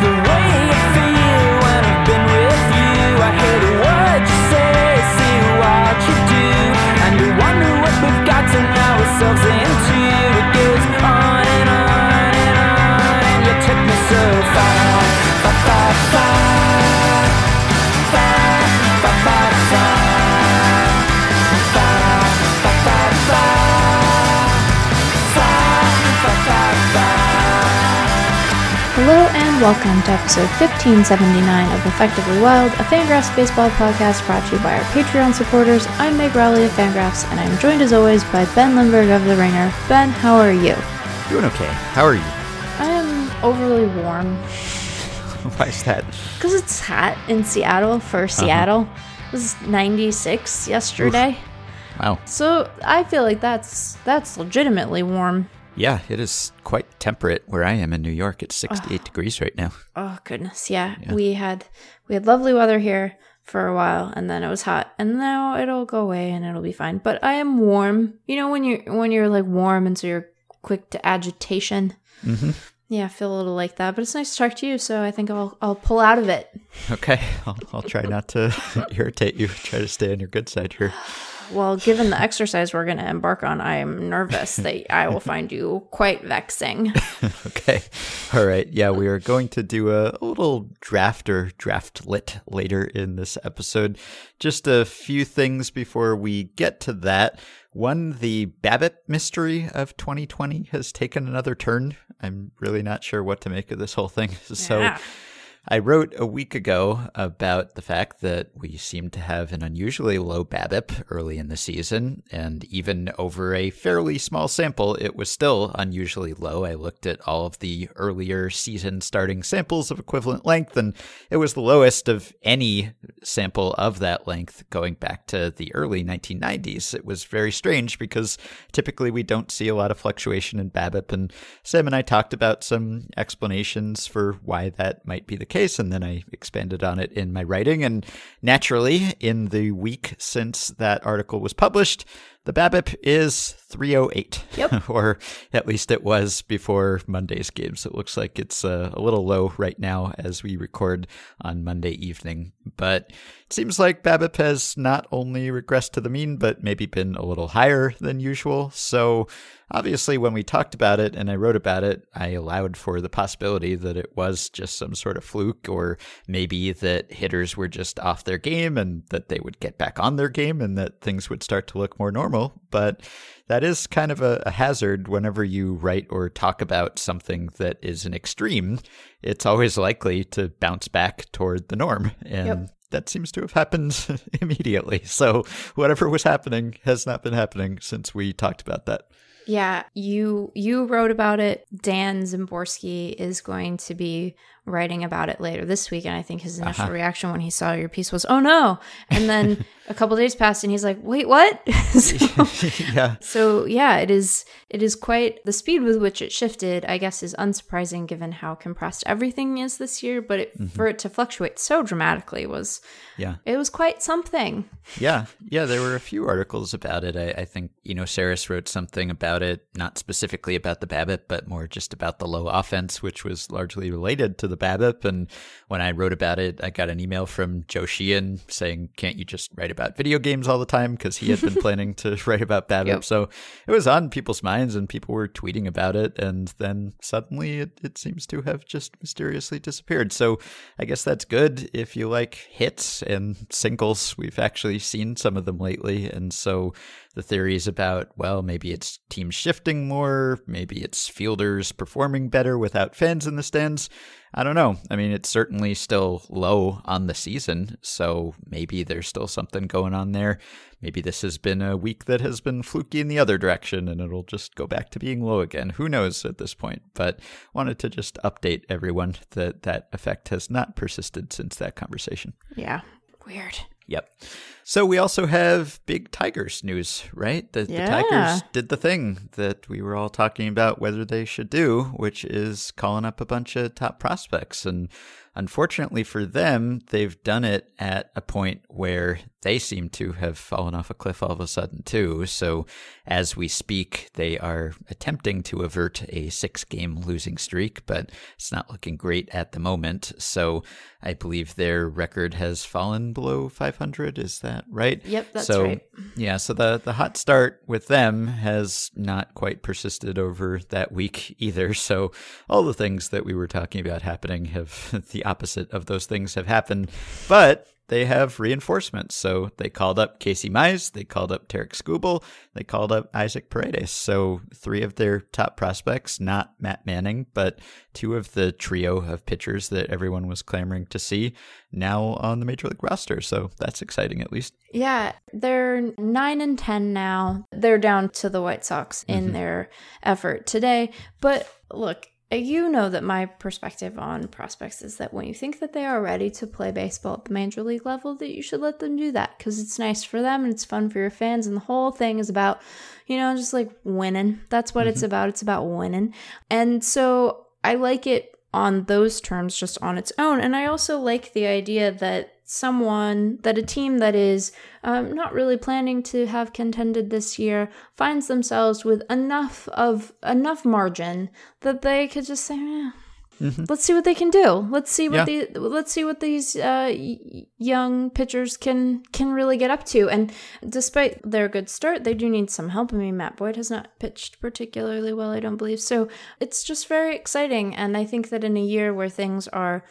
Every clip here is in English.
the way welcome to episode 1579 of Effectively Wild, a Fangraphs baseball podcast brought to you by our Patreon supporters. I'm Meg Rowley of Fangraphs, and I'm joined as always by Ben Lindbergh of The Ringer. Ben, how are you? Doing okay. How are you? I am overly warm Why is that? because it's hot in Seattle for uh-huh. Seattle. It was 96 yesterday, Wow. so I feel like that's that's legitimately warm. Yeah, it is quite temperate where I am in New York. It's 68 degrees right now. Oh goodness, yeah. We had we had lovely weather here for a while and then it was hot and now it'll go away and it'll be fine. But I am warm. You know when you're when you're like warm and so you're quick to agitation. Mm-hmm. Yeah, I feel a little like that. But it's nice to talk to you, so I think I'll I'll pull out of it. Okay, I'll, I'll try not to irritate you. Try to stay on your good side here. Well, given the exercise we're going to embark on, I am nervous that I will find you quite vexing. Okay. All right. Yeah, we are going to do a, a little drafter draft lit later in this episode. Just a few things before we get to that. One, the BABIP mystery of 2020 has taken another turn. I'm really not sure what to make of this whole thing. So. Yeah. I wrote a week ago about the fact that we seem to have an unusually low BABIP early in the season, and even over a fairly small sample, it was still unusually low. I looked at all of the earlier season starting samples of equivalent length, and it was the lowest of any sample of that length going back to the early 1990s. It was very strange because typically we don't see a lot of fluctuation in BABIP, and Sam and I talked about some explanations for why that might be the case, and then I expanded on it in my writing. And naturally, in the week since that article was published, the BABIP is 308. Yep. or at least it was before Monday's games. It looks like it's uh, a little low right now as we record on Monday evening. But seems like BABIP has not only regressed to the mean, but maybe been a little higher than usual. So obviously, when we talked about it and I wrote about it, I allowed for the possibility that it was just some sort of fluke, or maybe that hitters were just off their game and that they would get back on their game and that things would start to look more normal. But that is kind of a, a hazard whenever you write or talk about something that is an extreme. It's always likely to bounce back toward the norm. And Yep. That seems to have happened immediately. So whatever was happening has not been happening since we talked about that. Yeah, you you wrote about it. Dan Szymborski is going to be writing about it later this week, and I think his uh-huh. initial reaction when he saw your piece was, "Oh no!" And then a couple days passed, and he's like, "Wait, what?" so, yeah. so yeah, it is it is quite the speed with which it shifted. I guess is unsurprising given how compressed everything is this year. But it, mm-hmm. for it to fluctuate so dramatically was Yeah. it was quite something. Yeah, yeah, there were a few articles about it. I, I think you know Sarris wrote something about it, not specifically about the BABIP but more just about the low offense, which was largely related to the BABIP. And when I wrote about it, I got an email from Joe Sheehan saying, "Can't you just write about video games all the time?" Because he had been planning to write about BABIP. Yep. So it was on people's minds, and people were tweeting about it. And then suddenly, it, it seems to have just mysteriously disappeared. So I guess that's good if you like hits and singles. We've actually seen some of them lately. And so the theories about, well, maybe it's teams shifting more, maybe it's fielders performing better without fans in the stands. I don't know. I mean, it's certainly still low on the season, so maybe there's still something going on there. Maybe this has been a week that has been fluky in the other direction and it'll just go back to being low again. Who knows at this point? But wanted to just update everyone that that effect has not persisted since that conversation. Yeah, weird. Yep. So we also have big Tigers news, right? The, Yeah. the Tigers did the thing that we were all talking about whether they should do, which is calling up a bunch of top prospects. And unfortunately for them, they've done it at a point where they seem to have fallen off a cliff all of a sudden too. So as we speak, they are attempting to avert a six-game losing streak, but it's not looking great at the moment. So I believe their record has fallen below 500. Is that right? Yep, that's so, right. Yeah, so the the hot start with them has not quite persisted over that week either. So all the things that we were talking about happening have the opposite of those things have happened. But they have reinforcements. So they called up Casey Mize, they called up Tarek Skubal, they called up Isaac Paredes. So three of their top prospects, not Matt Manning, but two of the trio of pitchers that everyone was clamoring to see now on the major league roster. So that's exciting at least. Yeah, they're 9 and 10 now. They're down to the White Sox in mm-hmm. their effort today. But look, you know that my perspective on prospects is that when you think that they are ready to play baseball at the major league level, that you should let them do that because it's nice for them and it's fun for your fans. And the whole thing is about, you know, just like winning. That's what it's mm-hmm. about. It's about winning. And so I like it on those terms just on its own. And I also like the idea that someone, that a team that is um, not really planning to have contended this year finds themselves with enough of enough margin that they could just say, eh, let's see what they can do. Let's see what the let's see what these uh, young pitchers can can really get up to. And despite their good start, they do need some help. I mean, Matt Boyd has not pitched particularly well, I don't believe. So it's just very exciting. And I think that in a year where things are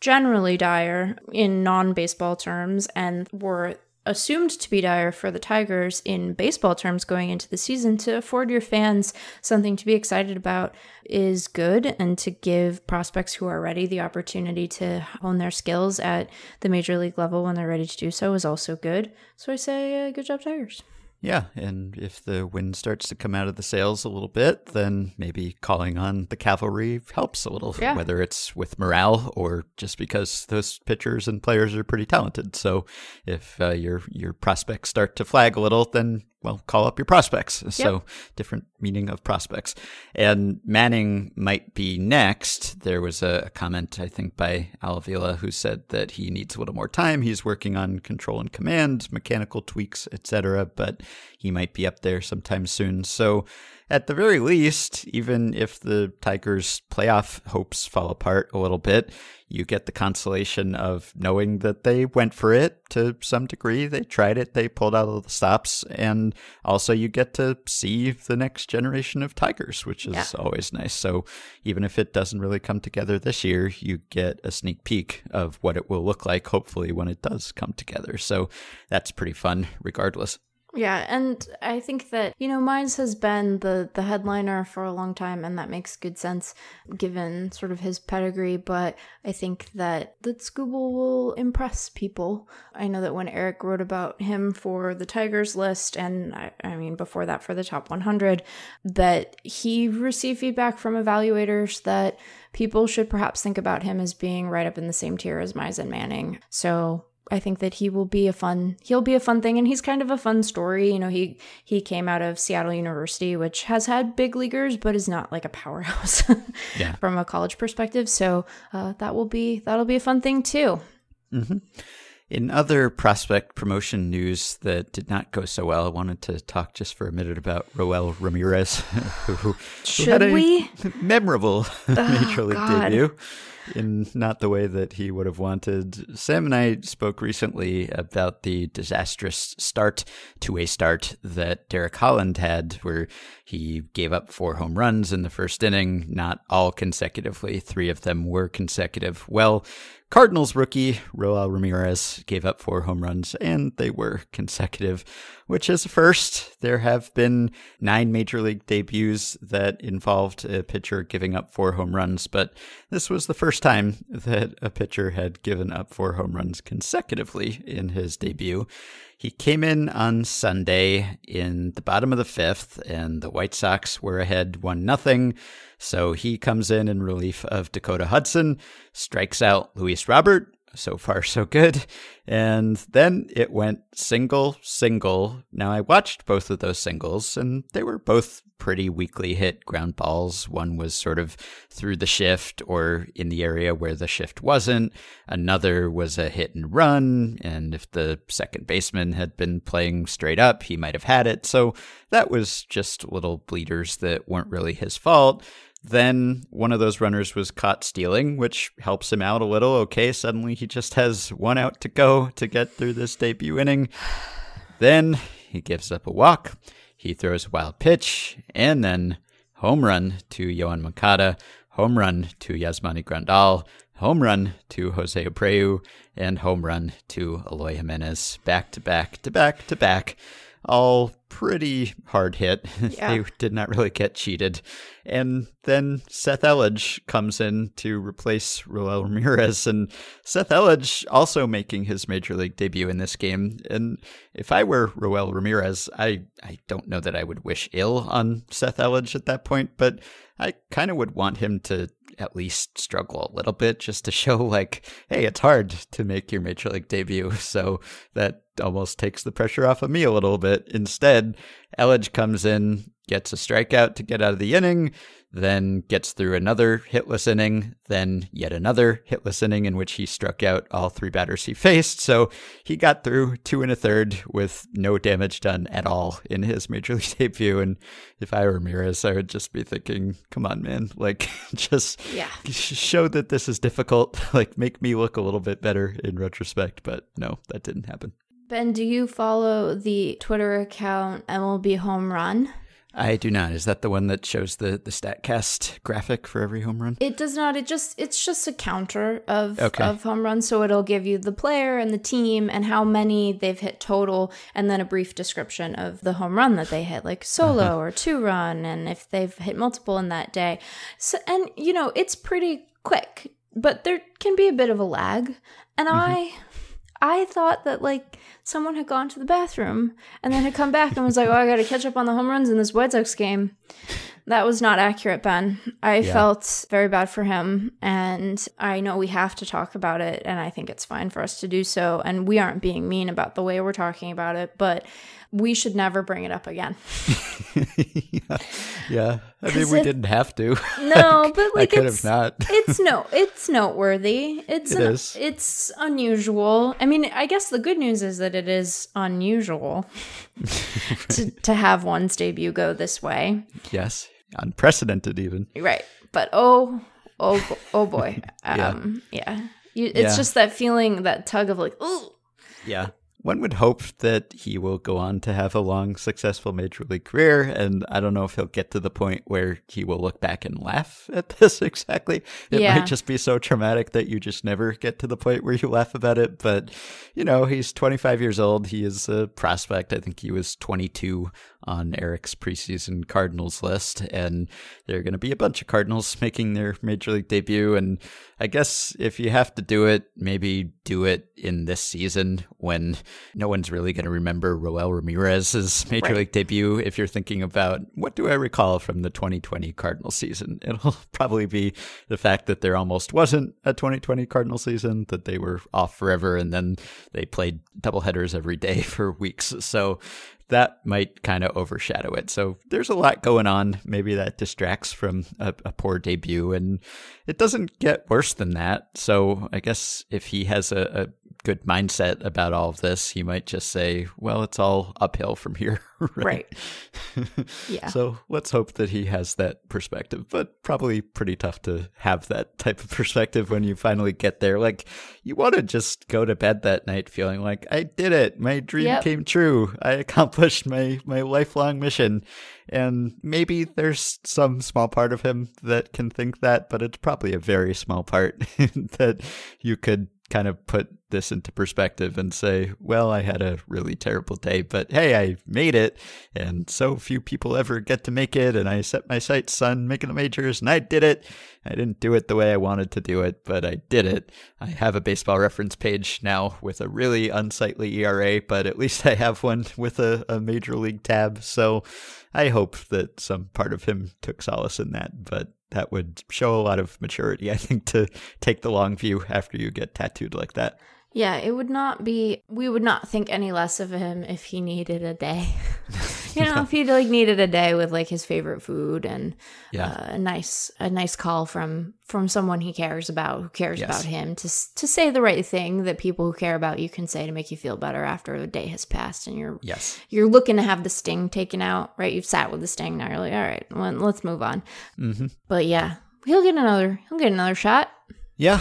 generally dire in non-baseball terms and were assumed to be dire for the Tigers in baseball terms going into the season to afford your fans something to be excited about is good and to give prospects who are ready the opportunity to hone their skills at the major league level when they're ready to do so is also good. So I say uh, good job Tigers. Yeah, and if the wind starts to come out of the sails a little bit, then maybe calling on the cavalry helps a little, Yeah. whether it's with morale or just because those pitchers and players are pretty talented. So if uh, your your prospects start to flag a little, then well, call up your prospects. So different meaning of prospects. And Manning might be next. There was a comment, I think, by Al Avila who said that he needs a little more time. He's working on control and command, mechanical tweaks, etc. But he might be up there sometime soon. So at the very least, even if the Tigers' playoff hopes fall apart a little bit, you get the consolation of knowing that they went for it to some degree. They tried it, they pulled out all the stops, and also you get to see the next generation of Tigers, which is Yeah. always nice. So even if it doesn't really come together this year, you get a sneak peek of what it will look like, hopefully, when it does come together. So that's pretty fun, regardless. Yeah, and I think that you know Mize has been the the headliner for a long time, and that makes good sense given sort of his pedigree. But I think that that Skubal will impress people. I know that when Eric wrote about him for the Tigers list, and I, I mean before that for the top 100, that he received feedback from evaluators that people should perhaps think about him as being right up in the same tier as Mize and Manning. So I think that he will be a fun he'll be a fun thing and he's kind of a fun story. You know, he he came out of Seattle University, which has had big leaguers, but is not like a powerhouse Yeah. from a college perspective. So uh, that will be that'll be a fun thing too. In other prospect promotion news that did not go so well, I wanted to talk just for a minute about Roel Ramirez, who, who Should had a we? memorable Major League God. debut in not the way that he would have wanted. Sam and I spoke recently about the disastrous start to a start that Derek Holland had, where he gave up four home runs in the first inning, not all consecutively. Three of them were consecutive. Well, Cardinals rookie Roel Ramirez gave up four home runs, and they were consecutive, which is a first. There have been nine major league debuts that involved a pitcher giving up four home runs, but this was the first time that a pitcher had given up four home runs consecutively in his debut. He came in on Sunday in the bottom of the fifth, and the White Sox were ahead one nothing. So he comes in in relief of Dakota Hudson, strikes out Luis Robert, so far so good. And then it went single, single. Now I watched both of those singles and they were both pretty weakly hit ground balls. One was sort of through the shift or in the area where the shift wasn't. Another was a hit and run. And if the second baseman had been playing straight up, he might have had it. So that was just little bleeders that weren't really his fault. Then one of those runners was caught stealing, which helps him out a little. Okay, suddenly he just has one out to go to get through this debut inning. Then he gives up a walk. He throws a wild pitch, and then home run to Yoan Moncada, home run to Yasmani Grandal, home run to Jose Abreu, and home run to Eloy Jimenez. Back to back to back to back all pretty hard hit. Yeah. they did not really get cheated. And then Seth Elledge comes in to replace Roel Ramirez. And Seth Elledge also making his major league debut in this game. And if I were Roel Ramirez, I, I don't know that I would wish ill on Seth Elledge at that point, but I kind of would want him to at least struggle a little bit just to show like, hey, it's hard to make your major league debut. So that almost takes the pressure off of me a little bit. Instead, Elledge comes in, gets a strikeout to get out of the inning, then gets through another hitless inning, then yet another hitless inning in which he struck out all three batters he faced. So he got through two and a third with no damage done at all in his major league debut. And if I were Ramirez, I would just be thinking, come on, man, like just Yeah. show that this is difficult, like make me look a little bit better in retrospect. But no, that didn't happen. Ben, do you follow the Twitter account MLB Home Run? I do not. Is that the one that shows the the Statcast graphic for every home run? It does not. It just it's just a counter of Okay. of home runs. So it'll give you the player and the team and how many they've hit total, and then a brief description of the home run that they hit, like solo Uh-huh. or two run, and if they've hit multiple in that day. So and you know it's pretty quick, but there can be a bit of a lag. And Mm-hmm. I I thought that like someone had gone to the bathroom and then had come back and was like, "Oh, I got to catch up on the home runs in this White Sox game." That was not accurate, Ben. I Yeah. felt very bad for him, and I know we have to talk about it, and I think it's fine for us to do so. And we aren't being mean about the way we're talking about it, but we should never bring it up again. yeah. yeah. I mean, we if- didn't have to. No, but like I could it's have not. it's no, it's noteworthy. It's It an- is. it's unusual. I mean, I guess the good news is that it is unusual to to have one's debut go this way, yes. Unprecedented, even. right? But oh, oh, oh boy, Yeah. um, yeah. You, it's Yeah. just that feeling, that tug of like, ooh, Yeah. One would hope that he will go on to have a long, successful major league career. And I don't know if he'll get to the point where he will look back and laugh at this exactly. It Yeah. might just be so traumatic that you just never get to the point where you laugh about it. But, you know, he's 25 years old. He is a prospect. I think he was 22 on Eric's preseason Cardinals list. And there are going to be a bunch of Cardinals making their major league debut. And I guess if you have to do it, maybe do it in this season when no one's really going to remember Roel Ramirez's major Right. league debut. If you're thinking about what do I recall from the 2020 Cardinal season, it'll probably be the fact that there almost wasn't a 2020 Cardinal season, that they were off forever, and then they played doubleheaders every day for weeks. So that might kind of overshadow it. So there's a lot going on. Maybe that distracts from a, a poor debut, and it doesn't get worse than that. So I guess if he has a, a good mindset about all of this, he might just say, "Well, it's all uphill from here." right? Yeah. So let's hope that he has that perspective, but probably pretty tough to have that type of perspective when you finally get there. Like, you want to just go to bed that night feeling like, I did it. My dream Yep. came true. I accomplished my, my lifelong mission. And maybe there's some small part of him that can think that, but it's probably a very small part that you could kind of put this into perspective and say, well, I had a really terrible day, but hey, I made it. And so few people ever get to make it. And I set my sights on making the majors and I did it. I didn't do it the way I wanted to do it, but I did it. I have a baseball reference page now with a really unsightly ERA, but at least I have one with a, a major league tab. So I hope that some part of him took solace in that. But that would show a lot of maturity, I think, to take the long view after you get tattooed like that. Yeah, it would not be. We would not think any less of him if he needed a day. you know, if he like needed a day with like his favorite food and Yeah. uh, a nice a nice call from from someone he cares about, who cares Yes. about him, to to say the right thing that people who care about you can say to make you feel better after a day has passed and you're Yes. you're looking to have the sting taken out, right? You've sat with the sting now. You're like, all right, well, let's move on. hmm But yeah, he'll get another. He'll get another shot. Yeah.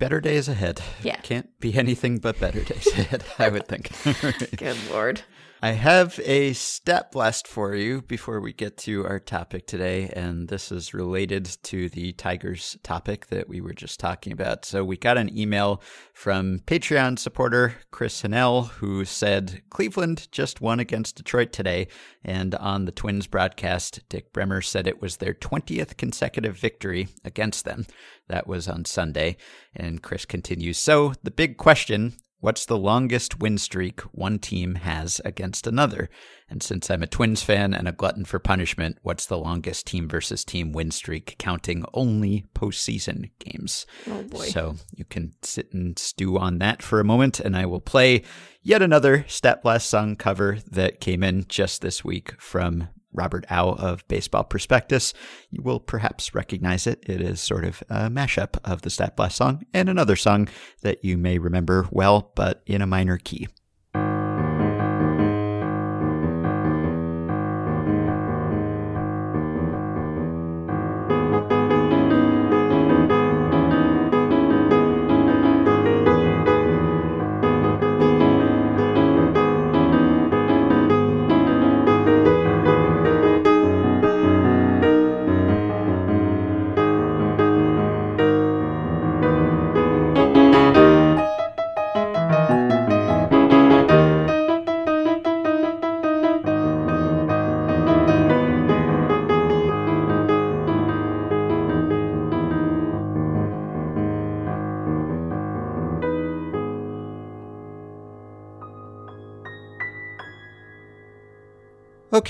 Better days ahead. Yeah. Can't be anything but better days ahead, I would think. Good lord. I have a stat blast for you before we get to our topic today, and this is related to the Tigers topic that we were just talking about. So, we got an email from Patreon supporter Chris Hannell who said Cleveland just won against Detroit today, and on the Twins broadcast, Dick Bremer said it was their 20th consecutive victory against them. That was on Sunday, and Chris continues So, the big question What's the longest win streak one team has against another? And since I'm a Twins fan and a glutton for punishment, what's the longest team versus team win streak counting only postseason games? Oh boy. So you can sit and stew on that for a moment, and I will play yet another Stat Blast song cover that came in just this week from Robert Au of Baseball Prospectus. You will perhaps recognize it. It is sort of a mashup of the Stat Blast song and another song that you may remember well, but in a minor key.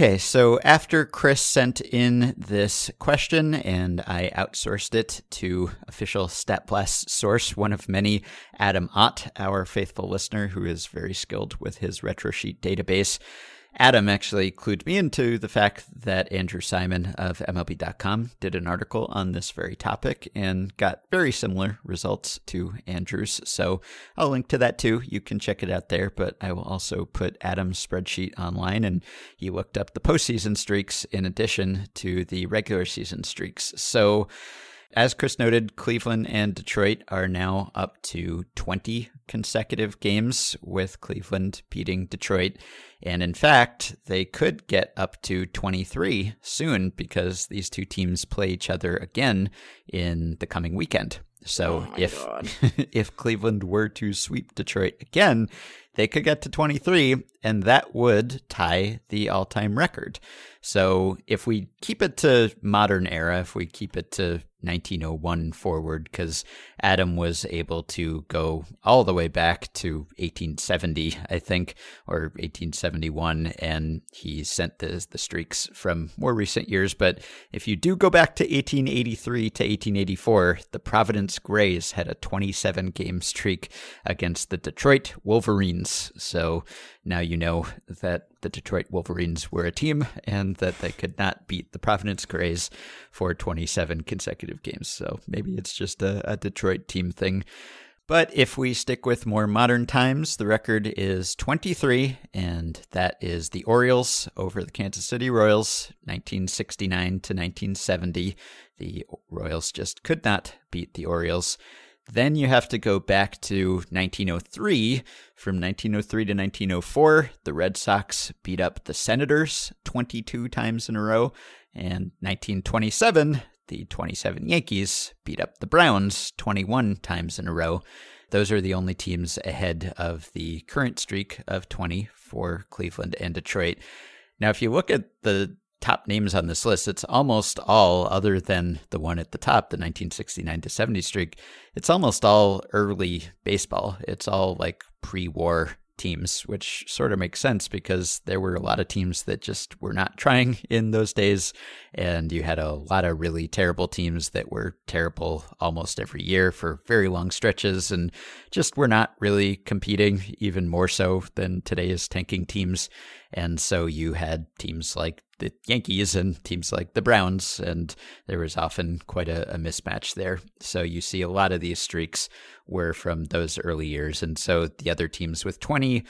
Okay, so after Chris sent in this question and I outsourced it to official StatBlast source, one of many, Adam Ott, our faithful listener who is very skilled with his RetroSheet database. Adam actually clued me into the fact that Andrew Simon of MLB.com did an article on this very topic and got very similar results to Andrew's. So I'll link to that too. You can check it out there, but I will also put Adam's spreadsheet online and he looked up the postseason streaks in addition to the regular season streaks. So as Chris noted, Cleveland and Detroit are now up to 20 consecutive games with Cleveland beating Detroit. And in fact, they could get up to 23 soon because these two teams play each other again in the coming weekend. So Oh if if Cleveland were to sweep Detroit again, they could get to 23 and that would tie the all-time record. So if we keep it to modern era, if we keep it to 1901 forward because Adam was able to go all the way back to 1870, I think, or 1871, and he sent the, the streaks from more recent years. But if you do go back to 1883 to 1884, the Providence Grays had a 27 game streak against the Detroit Wolverines. So now you know that the Detroit Wolverines were a team and that they could not beat the Providence Grays for 27 consecutive games. So maybe it's just a, a Detroit team thing. But if we stick with more modern times, the record is 23, and that is the Orioles over the Kansas City Royals, 1969 to 1970. The Royals just could not beat the Orioles. Then you have to go back to 1903. From 1903 to 1904, the Red Sox beat up the Senators 22 times in a row. And 1927, the 27 Yankees beat up the Browns 21 times in a row. Those are the only teams ahead of the current streak of 20 for Cleveland and Detroit. Now, if you look at the top names on this list, it's almost all, other than the one at the top, the 1969 to 70 streak, it's almost all early baseball. It's all like pre war teams, which sort of makes sense because there were a lot of teams that just were not trying in those days. And you had a lot of really terrible teams that were terrible almost every year for very long stretches and just were not really competing, even more so than today's tanking teams. And so you had teams like the Yankees and teams like the Browns, and there was often quite a, a, mismatch there. So you see a lot of these streaks were from those early years. And so the other teams with 20,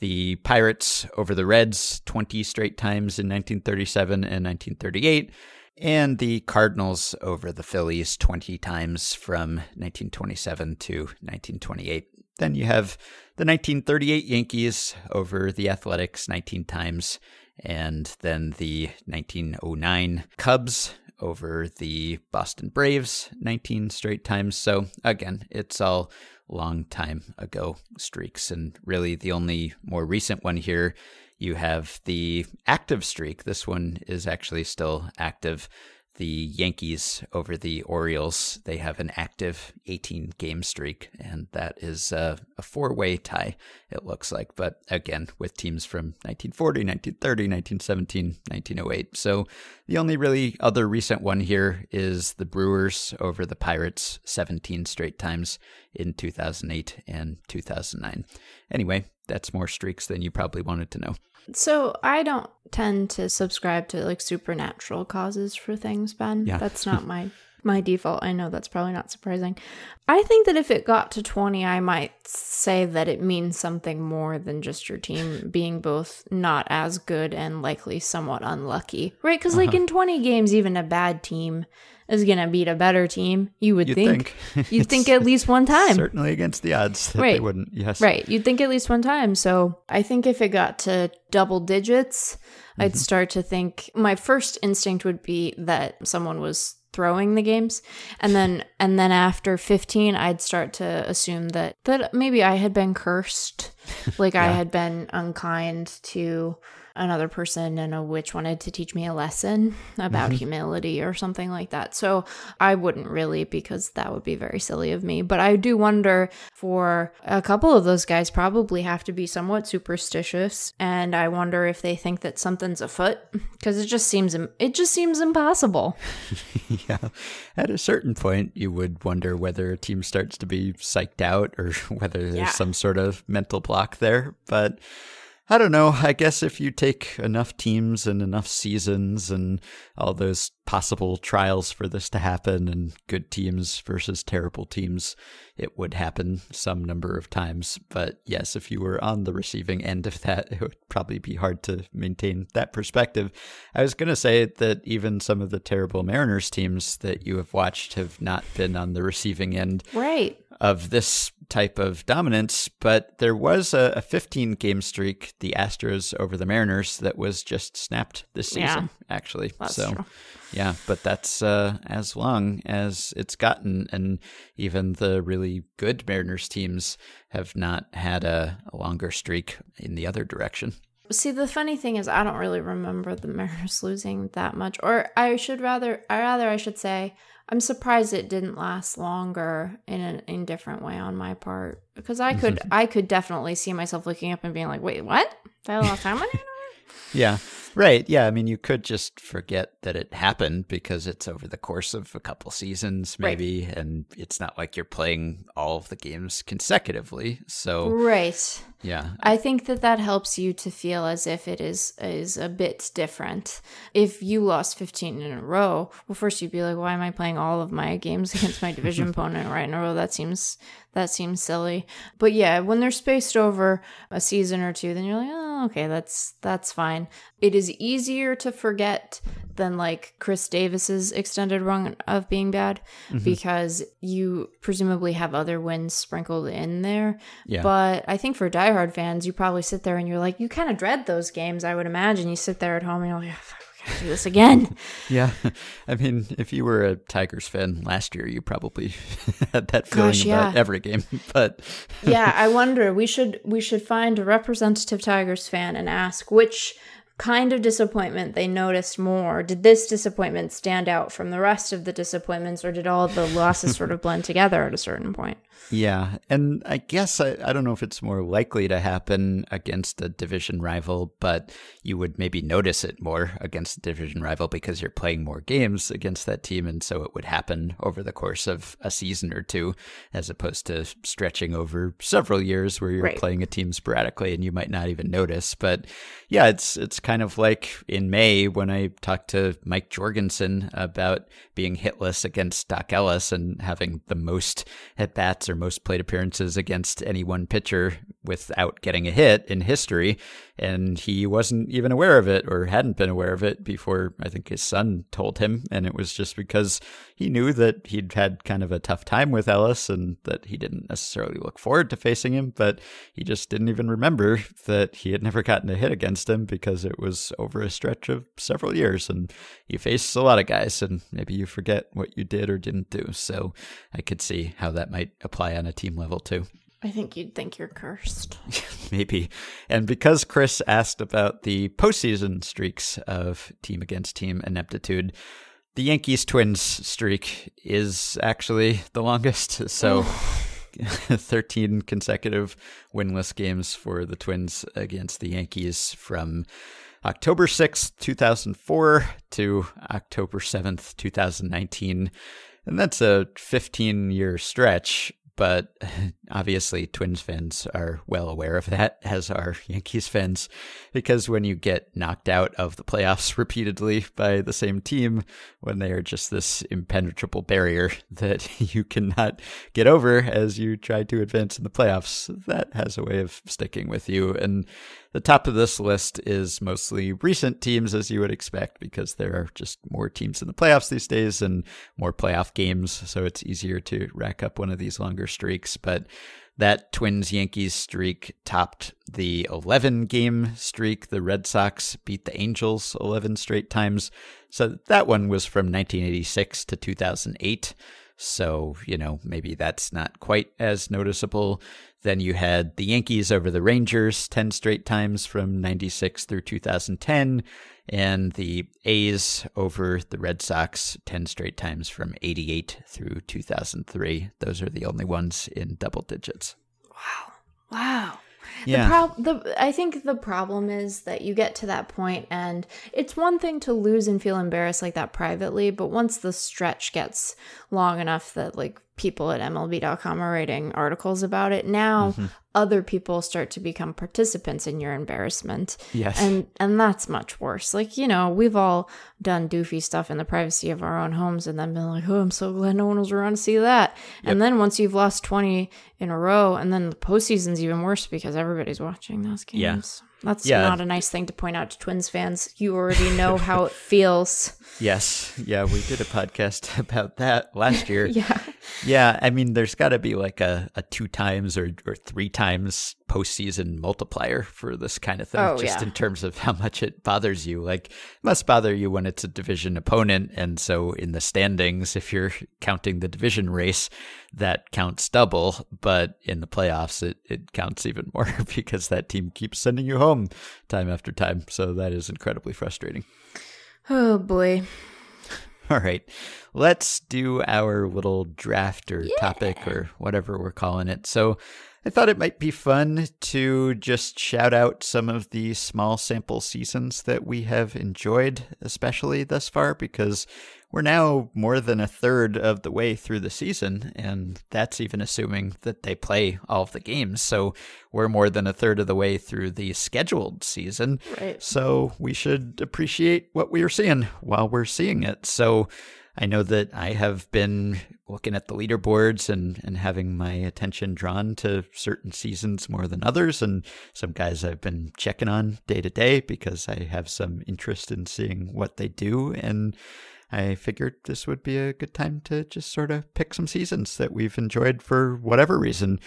the Pirates over the Reds 20 straight times in 1937 and 1938, and the Cardinals over the Phillies 20 times from 1927 to 1928. Then you have the 1938 Yankees over the Athletics 19 times, and then the 1909 Cubs over the Boston Braves 19 straight times. So again, it's all long time ago streaks. And really, the only more recent one here, you have the active streak. This one is actually still active the Yankees over the Orioles. They have an active 18 game streak, and that is uh, a four way tie, it looks like. But again, with teams from 1940, 1930, 1917, 1908. So the only really other recent one here is the Brewers over the Pirates 17 straight times in 2008 and 2009. Anyway, that's more streaks than you probably wanted to know. So I don't tend to subscribe to like supernatural causes for things, Ben. Yeah. That's not my my default. I know that's probably not surprising. I think that if it got to 20, I might say that it means something more than just your team being both not as good and likely somewhat unlucky. Right? Like Uh-huh. in 20 games even a bad team is going to beat a better team. You would You'd think. think. You'd think at least one time. Certainly against the odds that they Right. wouldn't. Yes. Right. You'd think at least one time. So I think if it got to double digits, I'd start to think my first instinct would be that someone was throwing the games. And then and then after 15 I'd start to assume that that maybe I had been cursed. Like I had been unkind to another person and a witch wanted to teach me a lesson about mm-hmm. humility or something like that. So I wouldn't really because that would be very silly of me. But I do wonder for a couple of those guys probably have to be somewhat superstitious and I wonder if they think that something's afoot because it just seems it just seems impossible. yeah. At a certain point, you would wonder whether a team starts to be psyched out or whether there's Yeah. some sort of mental block there. But I don't know. I guess if you take enough teams and enough seasons and all those possible trials for this to happen and good teams versus terrible teams, it would happen some number of times. But yes, if you were on the receiving end of that, it would probably be hard to maintain that perspective. I was going to say that even some of the terrible Mariners teams that you have watched have not been on the receiving end Right. of this type of dominance, but there was a, a 15 game streak, the Astros over the Mariners, that was just snapped this Yeah. season, actually. That's so, true. yeah, but that's uh, as long as it's gotten. And even the really good Mariners teams have not had a, a longer streak in the other direction. See, the funny thing is, I don't really remember the Mariners losing that much, or I should rather, I rather, I should say, I'm surprised it didn't last longer in an indifferent way on my part because I could, I could definitely see myself looking up and being like, "Wait, what? That lost how many?" Yeah. Right. Yeah. I mean, you could just forget that it happened because it's over the course of a couple seasons, Right. maybe, and it's not like you're playing all of the games consecutively. So, right. yeah. I think that that helps you to feel as if it is is a bit different. If you lost 15 in a row, well first you'd be like why am I playing all of my games against my division opponent right in a row? That seems that seems silly. But yeah, when they're spaced over a season or two, then you're like, "Oh, okay, that's that's fine." It is easier to forget than like Chris Davis's extended run of being bad mm-hmm. because you presumably have other wins sprinkled in there. Yeah. But I think for diehard fans, you probably sit there and you're like, you kind of dread those games. I would imagine you sit there at home and you're like, "Yeah, fuck, do this again. Yeah. I mean, if you were a Tigers fan last year, you probably had that feeling Gosh, about every game. But yeah, I wonder. We should we should find a representative Tigers fan and ask which kind of disappointment they noticed more. Did this disappointment stand out from the rest of the disappointments, or did all the losses sort of blend together at a certain point? Yeah, and I guess I, I don't know if it's more likely to happen against a division rival, but you would maybe notice it more against a division rival because you're playing more games against that team, and so it would happen over the course of a season or two, as opposed to stretching over several years where you're Right. playing a team sporadically and you might not even notice. But yeah, it's it's kind of like in May when I talked to Mike Jorgensen about being hitless against Dock Ellis and having the most at bats or most plate appearances against any one pitcher without getting a hit in history. And he wasn't even aware of it or hadn't been aware of it before I think his son told him. And it was just because he knew that he'd had kind of a tough time with Ellis and that he didn't necessarily look forward to facing him, but he just didn't even remember that he had never gotten a hit against him because it was over a stretch of several years. And you face a lot of guys, and maybe you forget what you did or didn't do. So I could see how that might apply on a team level too. I think you'd think you're cursed. Maybe. And because Chris asked about the postseason streaks of team against team ineptitude, the Yankees Twins streak is actually the longest. So 13 consecutive winless games for the Twins against the Yankees from October 6th, 2004 to October 7th, 2019. And that's a 15 year stretch. But obviously, Twins fans are well aware of that, as are Yankees fans, because when you get knocked out of the playoffs repeatedly by the same team, when they are just this impenetrable barrier that you cannot get over as you try to advance in the playoffs, that has a way of sticking with you. And the top of this list is mostly recent teams, as you would expect, because there are just more teams in the playoffs these days and more playoff games. So it's easier to rack up one of these longer streaks. But that Twins Yankees streak topped the 11 game streak. The Red Sox beat the Angels 11 straight times. So that one was from 1986 to 2008. So, you know, maybe that's not quite as noticeable. Then you had the Yankees over the Rangers 10 straight times from 96 through 2010, and the A's over the Red Sox 10 straight times from 88 through 2003. Those are the only ones in double digits. Wow. Wow. Yeah. The prob- the I think the problem is that you get to that point and it's one thing to lose and feel embarrassed like that privately, but once the stretch gets long enough that like people at MLB.com are writing articles about it, now Mm-hmm. Other people start to become participants in your embarrassment. Yes. And and that's much worse. Like, you know, we've all done doofy stuff in the privacy of our own homes and then been like, "Oh, I'm so glad no one was around to see that." And then once you've lost 20 in a row and then the postseason's even worse because everybody's watching those games. Yeah. That's Yeah. not a nice thing to point out to Twins fans. You already know how it feels. Yes. Yeah, we did a podcast about that last year. Yeah. Yeah, I mean, there's got to be like a, a two times or, or three times postseason multiplier for this kind of thing, Oh, just yeah. in terms of how much it bothers you. Like, it must bother you when it's a division opponent. And so in the standings, if you're counting the division race, that counts double. But in the playoffs, it, it counts even more because that team keeps sending you home time after time. So that is incredibly frustrating. Oh boy. All right. Let's do our little draft or topic or whatever we're calling it. So I thought it might be fun to just shout out some of the small sample seasons that we have enjoyed, especially thus far, because we're now more than a third of the way through the season, and that's even assuming that they play all of the games. So we're more than a third of the way through the scheduled season. Right. So we should appreciate what we are seeing while we're seeing it. So I know that I have been looking at the leaderboards and, and having my attention drawn to certain seasons more than others, and some guys I've been checking on day to day because I have some interest in seeing what they do. And I figured this would be a good time to just sort of pick some seasons that we've enjoyed for whatever reason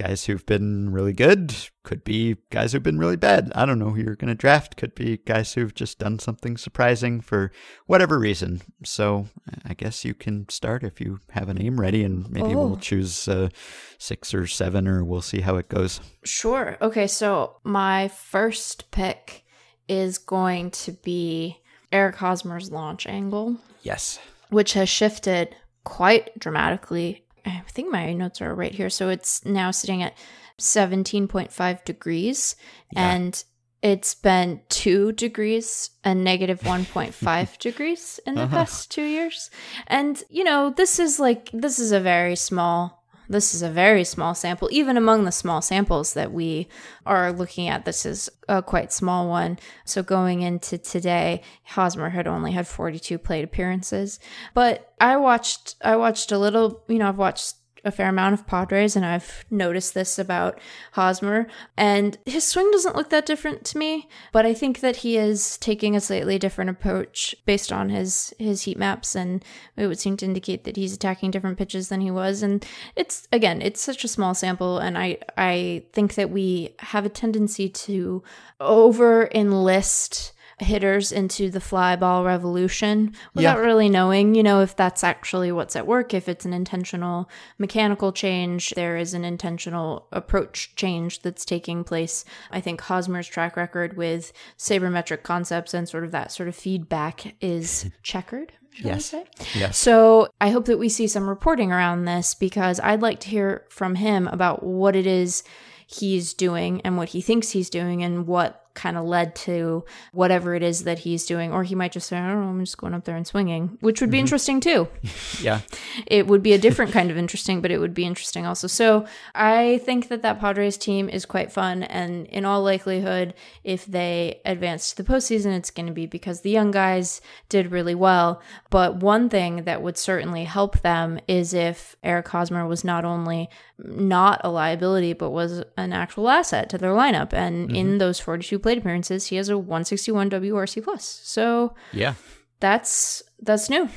guys who've been really good, could be guys who've been really bad. I don't know who you're going to draft, could be guys who've just done something surprising for whatever reason. So I guess you can start if you have a name ready, and maybe oh. we'll choose uh, six or seven, or we'll see how it goes. Sure. Okay, so my first pick is going to be Eric Hosmer's launch angle. Yes. Which has shifted quite dramatically I think my notes are right here. So it's now sitting at 17.5 degrees yeah. and it's been two degrees and negative 1.5 degrees in the uh-huh. past two years. And, you know, this is like, this is a very small this is a very small sample. Even among the small samples that we are looking at, this is a quite small one. So going into today, Hosmer had only had 42 plate appearances. But I watched, I watched a little, you know, I've watched a fair amount of Padres, and I've noticed this about Hosmer. And his swing doesn't look that different to me, but I think that he is taking a slightly different approach based on his his heat maps, and it would seem to indicate that he's attacking different pitches than he was. And it's again, it's such a small sample, and I I think that we have a tendency to over enlist hitters into the fly ball revolution without yeah. really knowing, you know, if that's actually what's at work, if it's an intentional mechanical change, there is an intentional approach change that's taking place. I think Hosmer's track record with sabermetric concepts and sort of that sort of feedback is checkered. Yes. Yes. So I hope that we see some reporting around this because I'd like to hear from him about what it is he's doing and what he thinks he's doing and what kind of led to whatever it is that he's doing. Or he might just say, I don't know, I'm just going up there and swinging, which would be mm-hmm. interesting too. yeah. It would be a different kind of interesting, but it would be interesting also. So I think that that Padres team is quite fun. And in all likelihood, if they advance to the postseason, it's going to be because the young guys did really well. But one thing that would certainly help them is if Eric Hosmer was not only not a liability, but was an actual asset to their lineup. And mm-hmm. in those 42 plate appearances, he has a 161 WRC plus. So yeah, that's that's new.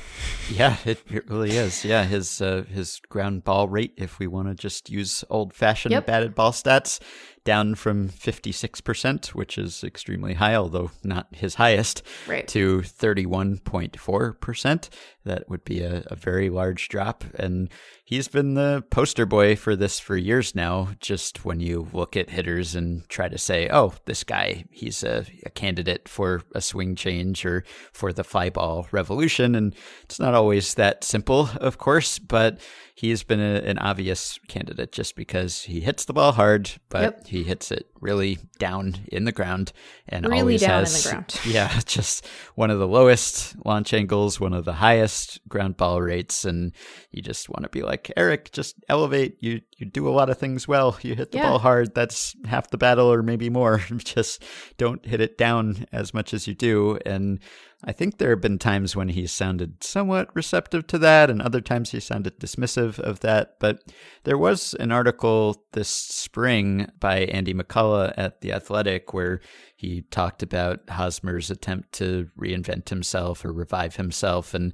Yeah, it, it really is. Yeah, his uh, his ground ball rate, if we want to just use old fashioned yep. batted ball stats, down from 56%, which is extremely high, although not his highest, right. to 31.4%. That would be a, a, very large drop. And he's been the poster boy for this for years now. Just when you look at hitters and try to say, oh, this guy, he's a, a candidate for a swing change or for the fly ball revolution. And it's not always that simple, of course, but he's been a, an obvious candidate just because he hits the ball hard, but yep. he hits it really down in the ground and really always down has, in the ground. yeah, just one of the lowest launch angles, one of the highest ground ball rates, and you just want to be like Eric, just elevate. You you do a lot of things well. You hit the yeah. ball hard. That's half the battle, or maybe more. just don't hit it down as much as you do, and I think there have been times when he sounded somewhat receptive to that, and other times he sounded dismissive of that. But there was an article this spring by Andy McCullough at The Athletic where he talked about Hosmer's attempt to reinvent himself or revive himself and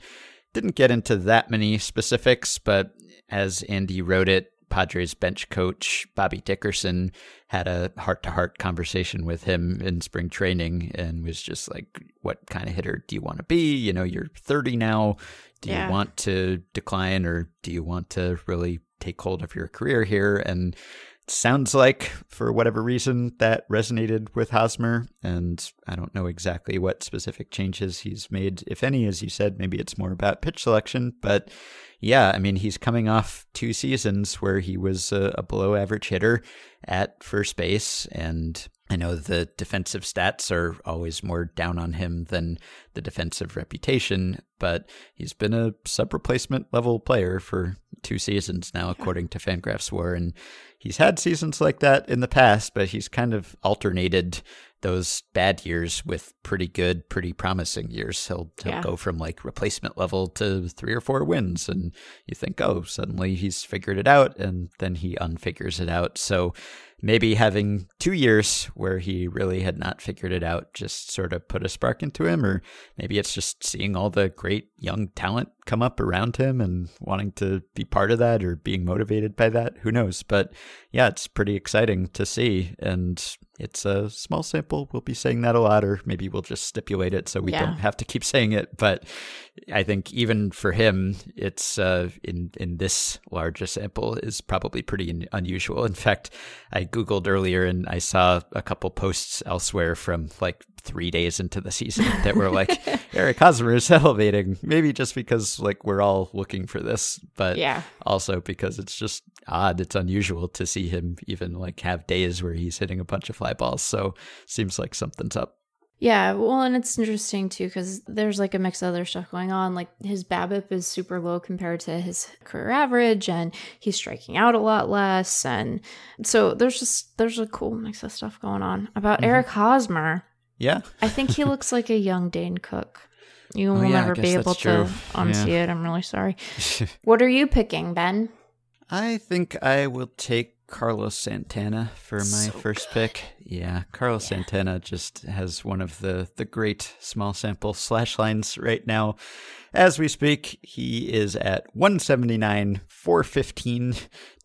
didn't get into that many specifics, but as Andy wrote it, Padres bench coach Bobby Dickerson had a heart to heart conversation with him in spring training and was just like, What kind of hitter do you want to be? You know, you're 30 now. Do yeah. you want to decline or do you want to really take hold of your career here? And sounds like for whatever reason that resonated with Hosmer and I don't know exactly what specific changes he's made. If any as you said maybe it's more about pitch selection but yeah I mean he's coming off two seasons where he was a, a below average hitter at first base and I know the defensive stats are always more down on him than the defensive reputation, but he's been a sub replacement level player for two seasons now, according to Fangraphs WAR. And he's had seasons like that in the past, but he's kind of alternated those bad years with pretty good, pretty promising years. He'll, he'll Yeah. go from like replacement level to three or four wins, and you think, oh, suddenly he's figured it out, and then he unfigures it out. So maybe having two years where he really had not figured it out just sort of put a spark into him, or maybe it's just seeing all the great young talent come up around him and wanting to be part of that or being motivated by that. Who knows? But yeah, it's pretty exciting to see. And it's a small sample. We'll be saying that a lot, or maybe we'll just stipulate it so we Yeah. don't have to keep saying it. But I think even for him, it's uh, in in this large a sample is probably pretty un- unusual. In fact, I googled earlier and I saw a couple posts elsewhere from like three days into the season that were like Eric Hosmer is elevating. Maybe just because like we're all looking for this, but Yeah. also because it's just odd. It's unusual to see him even like have days where he's hitting a bunch of fly balls. So seems like something's up. Yeah, well, and it's interesting too because there's like a mix of other stuff going on. Like his BABIP is super low compared to his career average, and he's striking out a lot less. And so there's just there's a cool mix of stuff going on about Mm-hmm. Eric Hosmer. Yeah. I think he looks like a young Dane Cook. You oh, will Oh, yeah, never be able to unsee Yeah. it. I'm really sorry. What are you picking, Ben? I think I will take Carlos Santana for my So first pick. Yeah, Carlos Santana just has one of the the great small sample slash lines right now. As we speak, he is at 179, 415,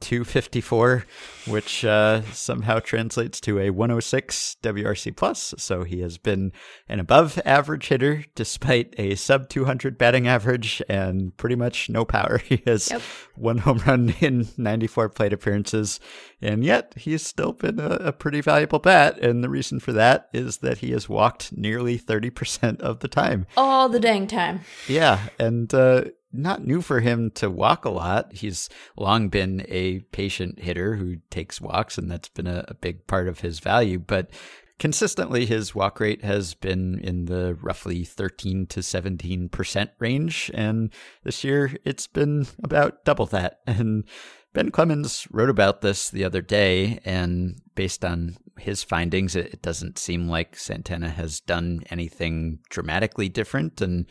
254, which uh, somehow translates to a 106 WRC plus. So he has been an above average hitter despite a sub 200 batting average and pretty much no power. He has Yep. one home run in 94 plate appearances, and yet he's still been a, a pretty valuable bat. And the reason for that is that he has walked nearly 30% of the time. All the dang time. Yeah, and uh, not new for him to walk a lot. He's long been a patient hitter who takes walks, and that's been a, a big part of his value. But consistently, his walk rate has been in the roughly 13 to 17 percent range, and this year it's been about double that. And Ben Clemens wrote about this the other day, and based on his findings, it doesn't seem like Santana has done anything dramatically different. And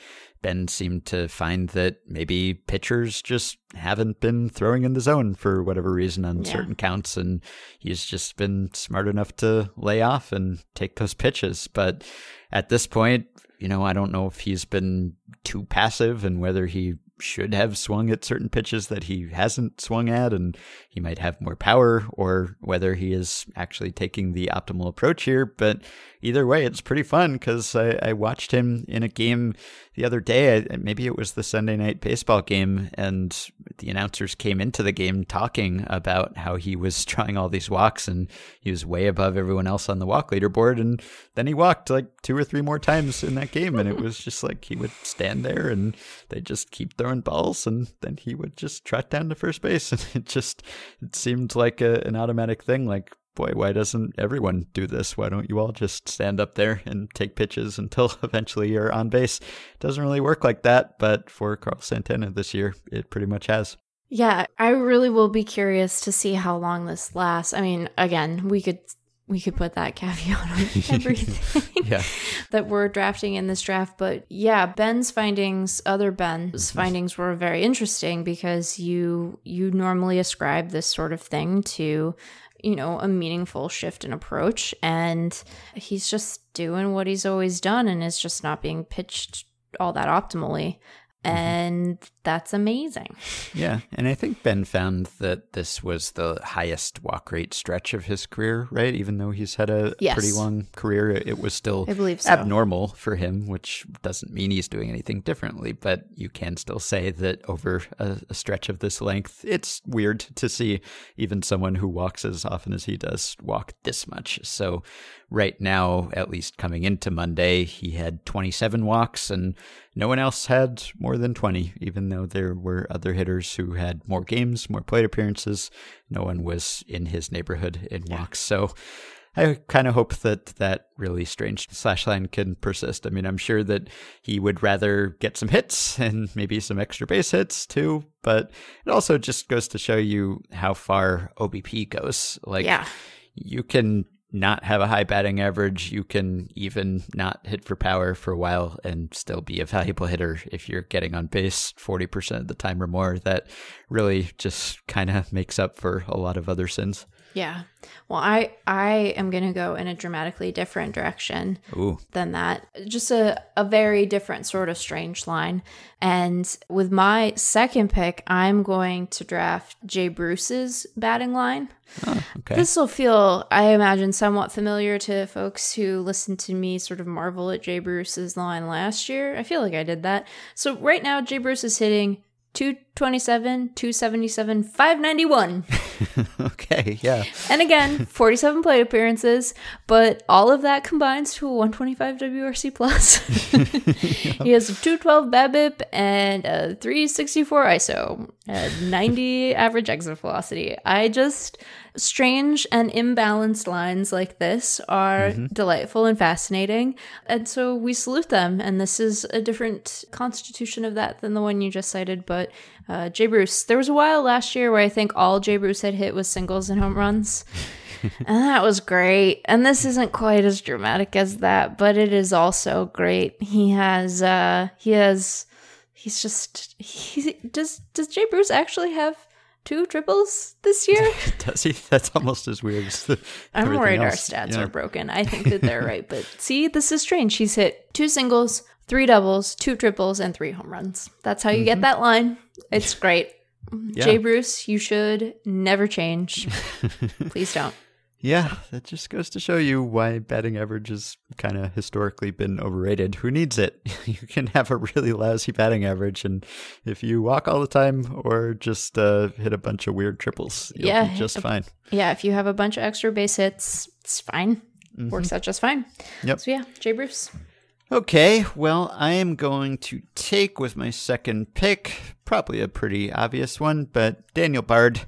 Ben seemed to find that maybe pitchers just haven't been throwing in the zone for whatever reason on Yeah. certain counts. And he's just been smart enough to lay off and take those pitches. But at this point, you know, I don't know if he's been too passive and whether he should have swung at certain pitches that he hasn't swung at and he might have more power or whether he is actually taking the optimal approach here. But either way, it's pretty fun because I, I watched him in a game the other day. Maybe it was the Sunday night baseball game, and the announcers came into the game talking about how he was trying all these walks and he was way above everyone else on the walk leaderboard. And then he walked like two or three more times in that game, and it was just like he would stand there and they just keep throwing balls, and then he would just trot down to first base, and it just it seemed like a, an automatic thing. Like boy, why doesn't everyone do this? Why don't you all just stand up there and take pitches until eventually you're on base? It doesn't really work like that, but for Carl Santana this year, it pretty much has. Yeah, I really will be curious to see how long this lasts. I mean, again, we could we could put that caveat on everything Yeah. that we're drafting in this draft, but yeah, Ben's findings, other Ben's mm-hmm. findings were very interesting because you you normally ascribe this sort of thing to you know, a meaningful shift in approach and he's just doing what he's always done and is just not being pitched all that optimally. Mm-hmm. And that's amazing. Yeah, and I think Ben found that this was the highest walk rate stretch of his career, right? Even though he's had a Yes. pretty long career, it was still I believe so. abnormal for him, which doesn't mean he's doing anything differently, but you can still say that over a, a stretch of this length, it's weird to see even someone who walks as often as he does walk this much. So, right now, at least coming into Monday, he had 27 walks, and no one else had more than 20, even though there were other hitters who had more games, more plate appearances. No one was in his neighborhood in walks. So, I kind of hope that that really strange slash line can persist. I mean, I'm sure that he would rather get some hits and maybe some extra base hits too, but it also just goes to show you how far OBP goes. Like, yeah. you can not have a high batting average. You can even not hit for power for a while and still be a valuable hitter if you're getting on base 40% of the time or more. That really just kind of makes up for a lot of other sins. Yeah. Well, I I am going to go in a dramatically different direction Ooh. than that. Just a a very different sort of strange line. And with my second pick, I'm going to draft Jay Bruce's batting line. Oh, okay. This will feel, I imagine, somewhat familiar to folks who listened to me sort of marvel at Jay Bruce's line last year. I feel like I did that. So right now, Jay Bruce is hitting 227, 277, 591. okay. Yeah. And again, 47 plate appearances, but all of that combines to a 125 WRC plus. he has a 212 BABIP and a 364 ISO, a 90 average exit velocity. I just strange and imbalanced lines like this are mm-hmm. delightful and fascinating, and so we salute them. And this is a different constitution of that than the one you just cited, but. Uh, Jay Bruce. There was a while last year where I think all Jay Bruce had hit was singles and home runs. and that was great. And this isn't quite as dramatic as that, but it is also great. He has uh he has he's just he does does Jay Bruce actually have two triples this year? Does he? That's almost as weird as the. I'm worried our stats Yeah. are broken. I think that they're right, but see, this is strange. He's hit two singles, three doubles, two triples, and three home runs. That's how you Mm-hmm. get that line. It's great. Yeah. Jay Bruce, you should never change. Please don't. Yeah, that just goes to show you why batting average has kind of historically been overrated. Who needs it? You can have a really lousy batting average, and if you walk all the time or just uh, hit a bunch of weird triples, you'll Yeah, be just fine. Yeah, if you have a bunch of extra base hits, it's fine. Works out just fine. Mm-hmm. Yep. So yeah, Jay Bruce. Okay, well, I am going to take with my second pick, probably a pretty obvious one, but Daniel Bard.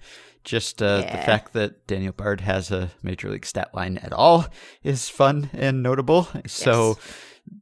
Just uh, the fact that Daniel Bard has a major league stat line at all is fun and notable. So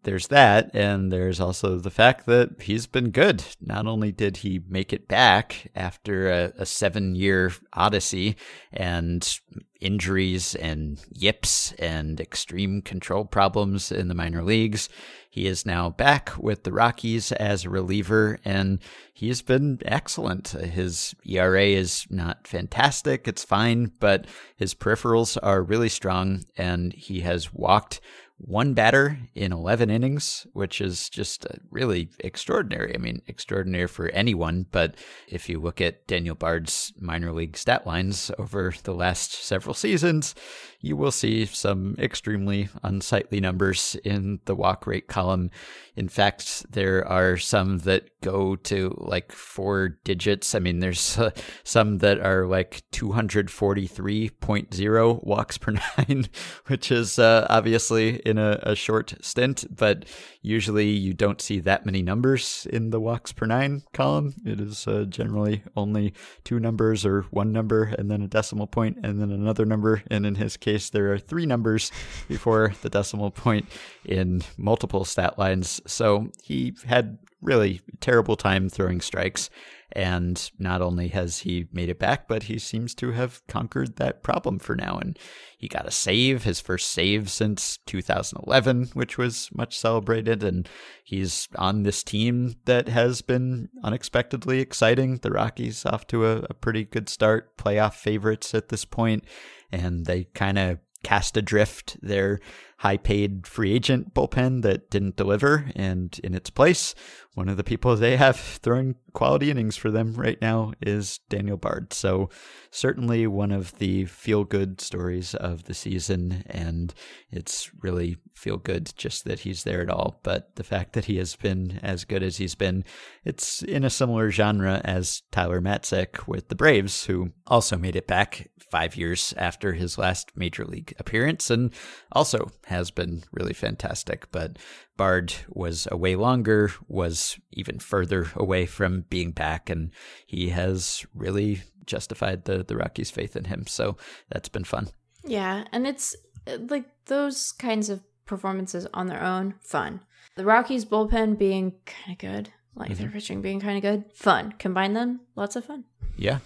there's that. And there's also the fact that he's been good. Not only did he make it back after a, a seven year odyssey and injuries and yips and extreme control problems in the minor leagues, he is now back with the Rockies as a reliever, and he's been excellent. His ERA is not fantastic, it's fine, but his peripherals are really strong, and he has walked one batter in 11 innings, which is just uh, really extraordinary. I mean, extraordinary for anyone, but if you look at Daniel Bard's minor league stat lines over the last several seasons, you will see some extremely unsightly numbers in the walk rate column. In fact, there are some that go to like four digits. I mean, there's uh, some that are like 243.0 walks per nine, which is uh, obviously in a, a short stint, but usually you don't see that many numbers in the walks per nine column. It is uh, generally only two numbers or one number and then a decimal point and then another number. And in his case, there are three numbers before the decimal point in multiple stat lines. So he had really terrible time throwing strikes. And not only has he made it back, but he seems to have conquered that problem for now. And he got a save, his first save since 2011, which was much celebrated. And he's on this team that has been unexpectedly exciting. The Rockies off to a, a pretty good start, playoff favorites at this point, and they kind of cast adrift their high paid free agent bullpen that didn't deliver. And in its place, one of the people they have throwing quality innings for them right now is Daniel Bard. So, certainly one of the feel good stories of the season. And it's really feel good just that he's there at all. But the fact that he has been as good as he's been, it's in a similar genre as Tyler Matzek with the Braves, who also made it back five years after his last major league appearance and also has been really fantastic. But Bard was away longer, was even further away from being back, and he has really justified the, the Rockies' faith in him. So that's been fun. Yeah, and it's like those kinds of performances on their own, fun. The Rockies bullpen being kind of good, like mm-hmm. their pitching being kind of good, fun. Combine them, lots of fun. Yeah.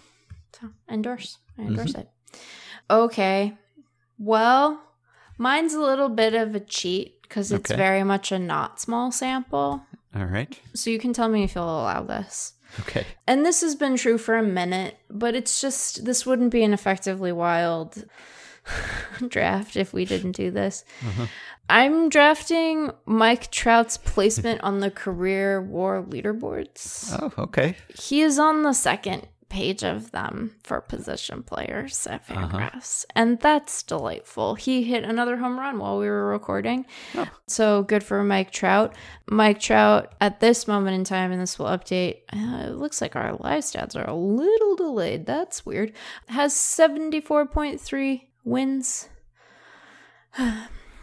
So endorse. I mm-hmm. endorse it. Okay. Well, Mine's a little bit of a cheat because it's Okay. very much a not small sample. All right. So you can tell me if you'll allow this. Okay. And this has been true for a minute, but it's just this wouldn't be an effectively wild draft if we didn't do this. Uh-huh. I'm drafting Mike Trout's placement on the career war leaderboards. Oh, okay. He is on the second page of them for position players at Fangraphs, and that's delightful. He hit another home run while we were recording, so good for Mike Trout. Mike Trout at this moment in time, and this will update. Uh, it looks like our live stats are a little delayed. That's weird. Has seventy four point three wins.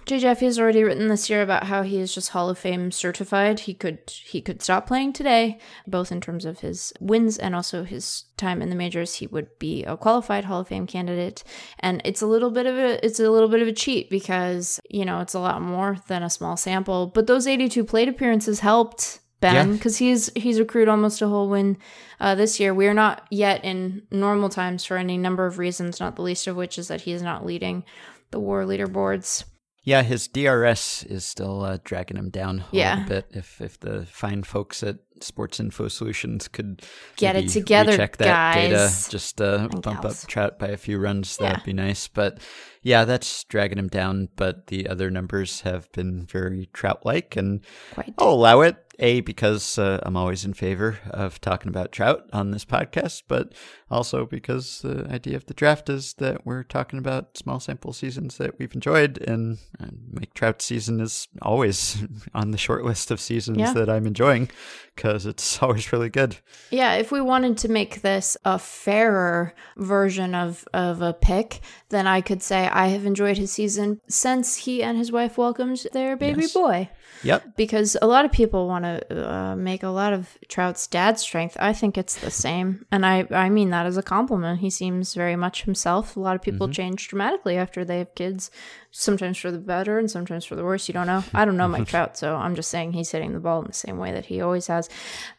Jay Jaffe has already written this year about how he is just Hall of Fame certified. He could he could stop playing today, both in terms of his wins and also his time in the majors. He would be a qualified Hall of Fame candidate, and it's a little bit of a it's a little bit of a cheat because you know it's a lot more than a small sample. But those 82 plate appearances helped Ben Yeah. because he's he's accrued almost a whole win uh, this year. We are not yet in normal times for any number of reasons, not the least of which is that he is not leading the WAR leaderboards. Yeah, his DRS is still uh, dragging him down a Yeah. little bit. If if the fine folks at Sports Info Solutions could Get it together, recheck that guys. data, just uh, bump gals. up Trout by a few runs, that'd be nice. But yeah, that's dragging him down. But the other numbers have been very Trout-like, and Quite. I'll allow it. A because uh, I'm always in favor of talking about Trout on this podcast, but also because the idea of the draft is that we're talking about small sample seasons that we've enjoyed, and uh, Mike Trout's season is always on the short list of seasons Yeah. that I'm enjoying because it's always really good. Yeah, if we wanted to make this a fairer version of, of a pick, then I could say I have enjoyed his season since he and his wife welcomed their baby Yes. boy. Yep. Because a lot of people want to uh, make a lot of Trout's dad strength. I think it's the same. And I, I mean that as a compliment. He seems very much himself. A lot of people change dramatically after they have kids, sometimes for the better and sometimes for the worse. You don't know. I don't know Mike Trout, so I'm just saying he's hitting the ball in the same way that he always has.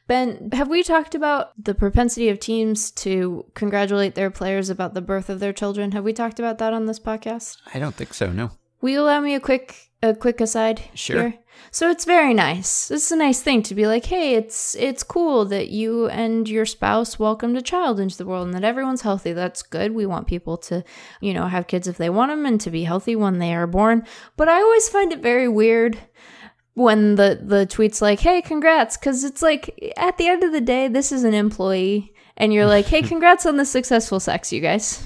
Ben, have we talked about the propensity of teams to congratulate their players about the birth of their children? Have we talked about that on this podcast? I don't think so. No. Will you allow me a quick a quick aside? Sure. Here? So it's very nice. It's a nice thing to be like, hey, it's it's cool that you and your spouse welcomed a child into the world and that everyone's healthy. That's good. We want people to, you know, have kids if they want them and to be healthy when they are born. But I always find it very weird when the the tweets like, "Hey, congrats," because it's like at the end of the day, this is an employee, and you're like, "Hey, congrats on the successful sex, you guys."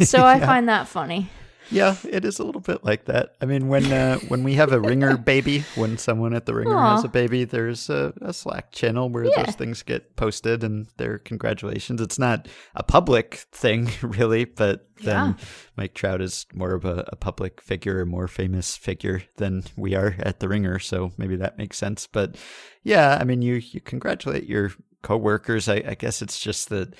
So I find that funny. Yeah, it is a little bit like that. I mean, when uh, when we have a ringer baby, when someone at the ringer Aw. has a baby, there's a, a Slack channel where Yeah. those things get posted and their congratulations. It's not a public thing, really, but then Mike Trout is more of a, a public figure, a more famous figure than we are at the ringer, so maybe that makes sense. But yeah, I mean, you you congratulate your coworkers. I, I guess it's just that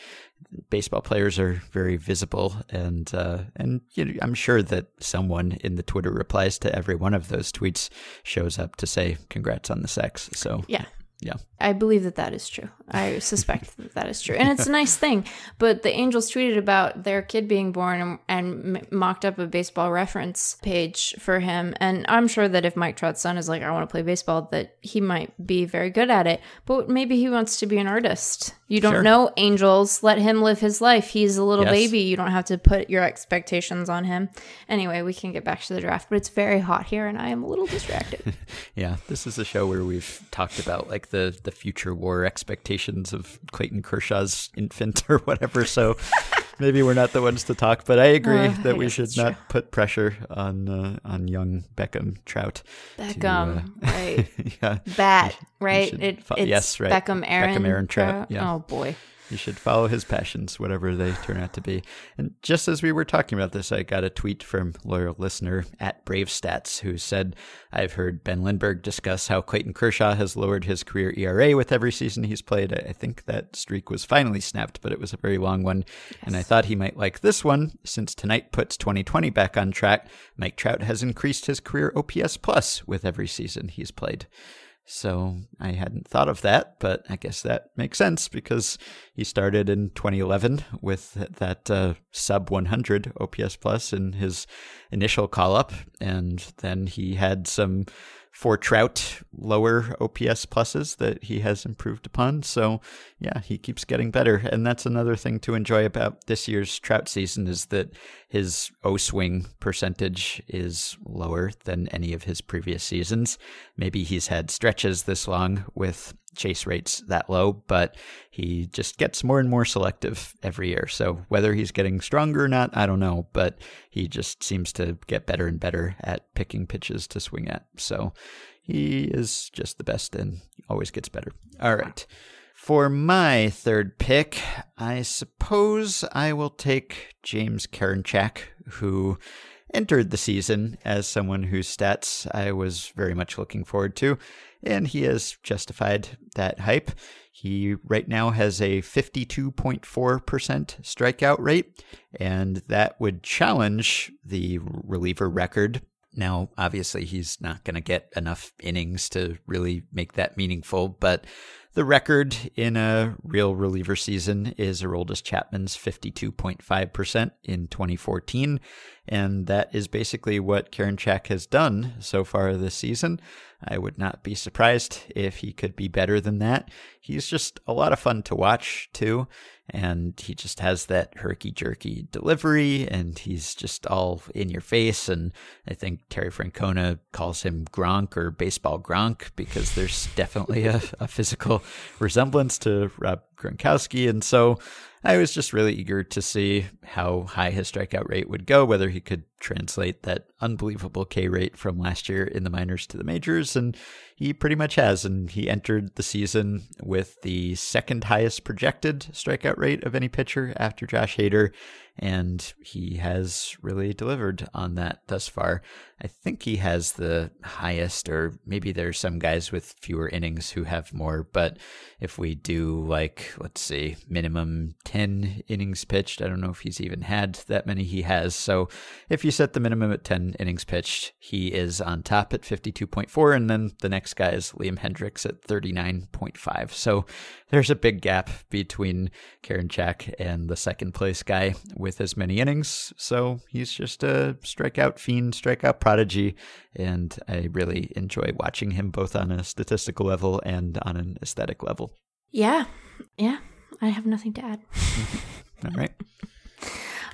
baseball players are very visible and uh, and you know, I'm sure that someone in the Twitter replies to every one of those tweets shows up to say congrats on the sex. So Yeah. Yeah. I believe that that is true. I suspect that that is true. And it's a nice thing. But the Angels tweeted about their kid being born and, and mocked up a baseball reference page for him. And I'm sure that if Mike Trout's son is like, I want to play baseball, that he might be very good at it. But maybe he wants to be an artist. You don't Sure. know, Angels. Let him live his life. He's a little Yes. baby. You don't have to put your expectations on him. Anyway, we can get back to the draft. But it's very hot here, and I am a little distracted. Yeah, this is a show where we've talked about like the the future war expectations of Clayton Kershaw's infant or whatever. So maybe we're not the ones to talk, but I agree Uh, that I we should not true. put pressure on uh, on young Beckham Trout. to, Beckham, uh, right? yeah, Bat, right? should It, fo- it's yes, right. Beckham Aaron. Beckham Aaron Trout, yeah. Oh boy. You should follow his passions, whatever they turn out to be. And just as we were talking about this, I got a tweet from loyal listener at Brave Stats who said, I've heard Ben Lindbergh discuss how Clayton Kershaw has lowered his career ERA with every season he's played. I I think that streak was finally snapped, but it was a very long one. And I thought he might like this one. Since tonight puts 2020 back on track, Mike Trout has increased his career OPS plus with every season he's played. So I hadn't thought of that, but I guess that makes sense because he started in 2011 with that uh, sub 100 OPS plus in his initial call up, and then he had some for Trout lower OPS pluses that he has improved upon. So yeah, he keeps getting better. And that's another thing to enjoy about this year's Trout season is that his O swing percentage is lower than any of his previous seasons. Maybe he's had stretches this long with chase rates that low, but he just gets more and more selective every year. So whether he's getting stronger or not, I don't know, but he just seems to get better and better at picking pitches to swing at. So he is just the best and always gets better. All right. For my third pick, I suppose I will take James Karinchak, who entered the season as someone whose stats I was very much looking forward to and he has justified that hype. He right now has a 52.4% strikeout rate, and that would challenge the reliever record. Now, obviously, he's not going to get enough innings to really make that meaningful, but the record in a real reliever season is Aroldis Chapman's 52.5% in 2014. And that is basically what Karinchak has done so far this season. I would not be surprised if he could be better than that. He's just a lot of fun to watch, too and he just has that herky jerky delivery and he's just all in your face and i think terry francona calls him gronk or baseball gronk because there's definitely a, a physical resemblance to rob gronkowski and so I was just really eager to see how high his strikeout rate would go, whether he could translate that unbelievable K rate from last year in the minors to the majors. And he pretty much has. And he entered the season with the second highest projected strikeout rate of any pitcher after Josh Hader and he has really delivered on that thus far. I think he has the highest, or maybe there's some guys with fewer innings who have more, but if we do like, let's see, minimum 10 innings pitched, I don't know if he's even had that many he has. So if you set the minimum at 10 innings pitched, he is on top at 52.4, and then the next guy is Liam Hendriks at 39.5. So there's a big gap between Karinchak and the second place guy with as many innings. So he's just a strikeout fiend, strikeout prodigy. And I really enjoy watching him both on a statistical level and on an aesthetic level. Yeah. Yeah. I have nothing to add. All right.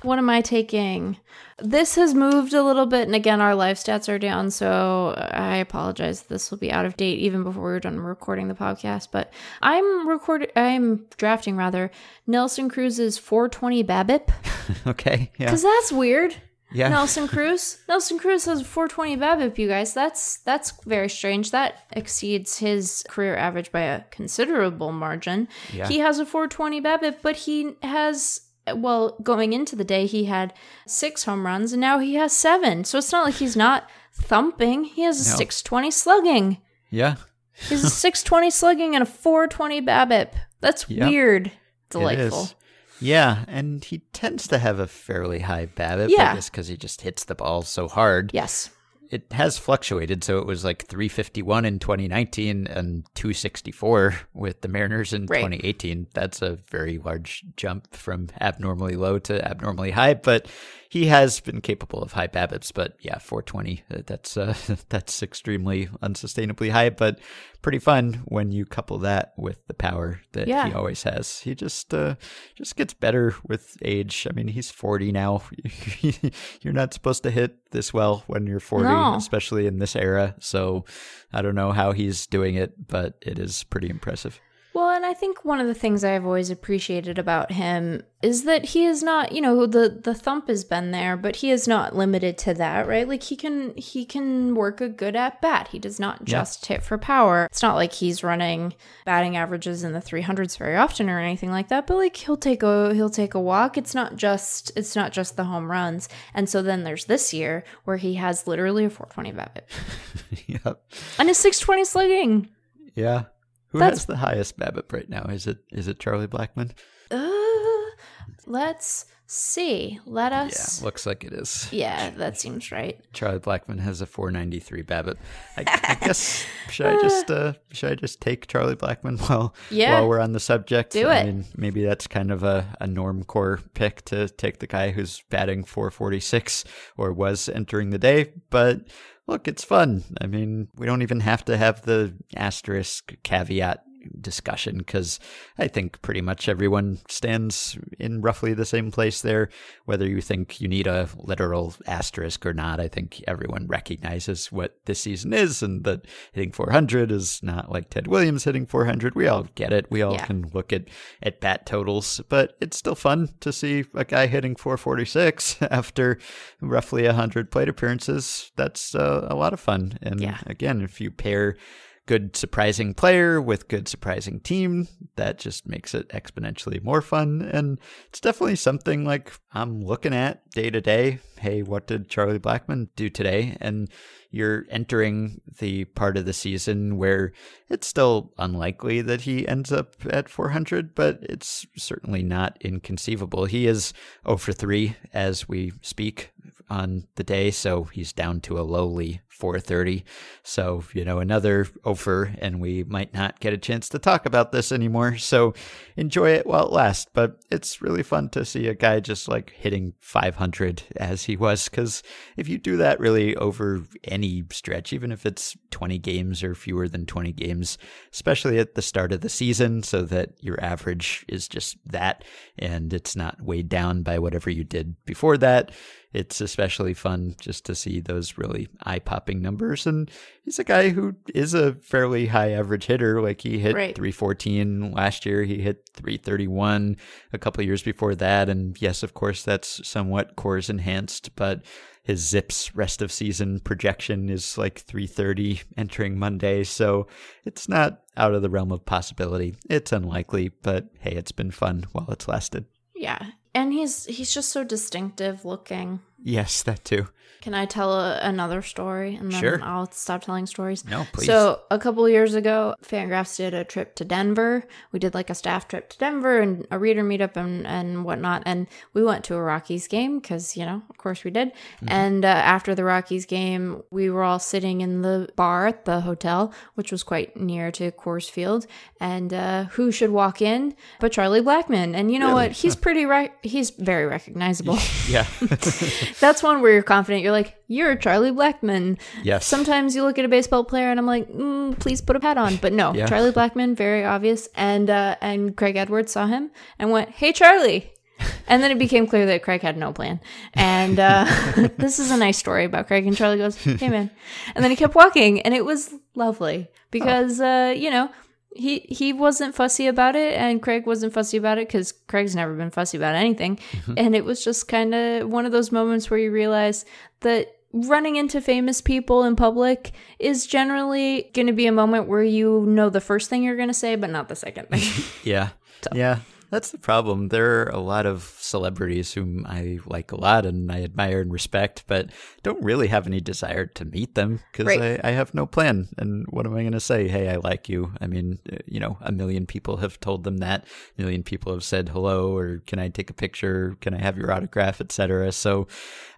What am I taking? This has moved a little bit, and again, our live stats are down, so I apologize. This will be out of date even before we're done recording the podcast. But I'm recording, I'm drafting rather Nelson Cruz's 420 BABIP. okay, yeah, because that's weird. Yeah. Nelson Cruz. Nelson Cruz has 420 BABIP, you guys. That's that's very strange. That exceeds his career average by a considerable margin. Yeah. He has a 420 BABIP, but he has well, going into the day, he had six home runs, and now he has seven. So it's not like he's not thumping. He has a No. 620 slugging. yeah, He's a 620 slugging and a 420 BABIP. That's Yep. weird. Delightful. Yeah, and he tends to have a fairly high BABIP. Yeah. Guess because he just hits the ball so hard. Yes. It has fluctuated. So it was like 351 in 2019 and 264 with the Mariners in Right. 2018. That's a very large jump from abnormally low to abnormally high, but he has been capable of high BABIPs. But yeah, 420, uh, that's uh, that's extremely unsustainably high, but pretty fun when you couple that with the power that he always has. He just uh, just gets better with age. I mean, he's 40 now. You're not supposed to hit this well when you're 40, No. Oh. especially in this era. So I don't know how he's doing it, but it is pretty impressive. Well, and I think one of the things I've always appreciated about him is that he is not, you know, the the thump has been there, but he is not limited to that, right? Like he can he can work a good at bat. He does not Yeah. just hit for power. It's not like he's running batting averages in the 300s very often or anything like that, but like he'll take a he'll take a walk. It's not just it's not just the home runs. And so then there's this year where he has literally a 420 BABIP yep. and a 620 slugging. Yeah. Who That's- has the highest BABIP right now? Is it is it Charlie Blackmon? Uh, let's see. Let us. Yeah, looks like it is. Yeah, that seems right. Charlie Blackmon has a 493 BABIP. I, I guess should I just uh, should I just take Charlie Blackmon while Yeah. while we're on the subject? Do I it. mean, maybe that's kind of a, a norm core pick to take the guy who's batting 446 or was entering the day, but look, it's fun. I mean, we don't even have to have the asterisk caveat discussion because I think pretty much everyone stands in roughly the same place there. Whether you think you need a literal asterisk or not, I think everyone recognizes what this season is and that hitting 400 is not like Ted Williams hitting 400. We all get it. We all Yeah. can look at, at bat totals, but it's still fun to see a guy hitting 446 after roughly 100 plate appearances. That's uh, a lot of fun. And Yeah. again, if you pair good surprising player with good surprising team that just makes it exponentially more fun. And it's definitely something like i'm looking at day to day. Hey what did charlie blackmon do today? And you're entering the part of the season where it's still unlikely that he ends up at 400 but it's certainly not inconceivable. He is 0 for 3 as we speak on the day so he's down to a lowly 430 so you know another over and we might not get a chance to talk about this anymore. So enjoy it while it lasts. But it's really fun to see a guy just like hitting 500 as he was because if you do that really over any stretch even if it's 20 games or fewer than 20 games especially at the start of the season so that your average is just that and it's not weighed down by whatever you did before that it's especially fun just to see those really eye popping numbers. And he's a guy who is a fairly high average hitter. Like he hit Right. 314 last year, he hit 331 a couple of years before that. And yes, of course, that's somewhat Coors enhanced, but his ZiPS rest of season projection is like 330 entering Monday. So it's not out of the realm of possibility. It's unlikely, but hey, it's been fun while it's lasted. Yeah. And he's he's just so distinctive looking. Yes, that too. Can I tell a, another story and then Sure. I'll stop telling stories? No, please. So a couple years ago, Fangraphs did a trip to Denver. We did like a staff trip to Denver and a reader meetup and and whatnot. And we went to a Rockies game because you know, of course, we did. Mm-hmm. And uh, after the Rockies game, we were all sitting in the bar at the hotel, which was quite near to Coors Field. And uh, who should walk in but Charlie Blackmon? And you know what? He's pretty right. He's very recognizable. yeah. That's one where you're confident. You're like, you're Charlie Blackmon. Yes. Sometimes you look at a baseball player and I'm like, mm, please put a hat on. But no, Yeah. Charlie Blackmon, very obvious. And uh, and Craig Edwards saw him and went, hey, Charlie. And then it became clear that Craig had no plan. And uh, this is a nice story about Craig. And Charlie goes, hey, man. And then he kept walking. And it was lovely because, uh, you know, he he wasn't fussy about it and Craig wasn't fussy about it because Craig's never been fussy about anything. Mm-hmm. And it was just kind of one of those moments where you realize that running into famous people in public is generally going to be a moment where you know the first thing you're going to say, but not the second thing. Yeah. Yeah. That's the problem. There are a lot of celebrities whom I like a lot and I admire and respect, but don't really have any desire to meet them because Right. I, I have no plan. And what am I going to say? Hey, I like you. I mean, uh, you know, a million people have told them that. A million people have said hello or can I take a picture? Can I have your autograph, etc. So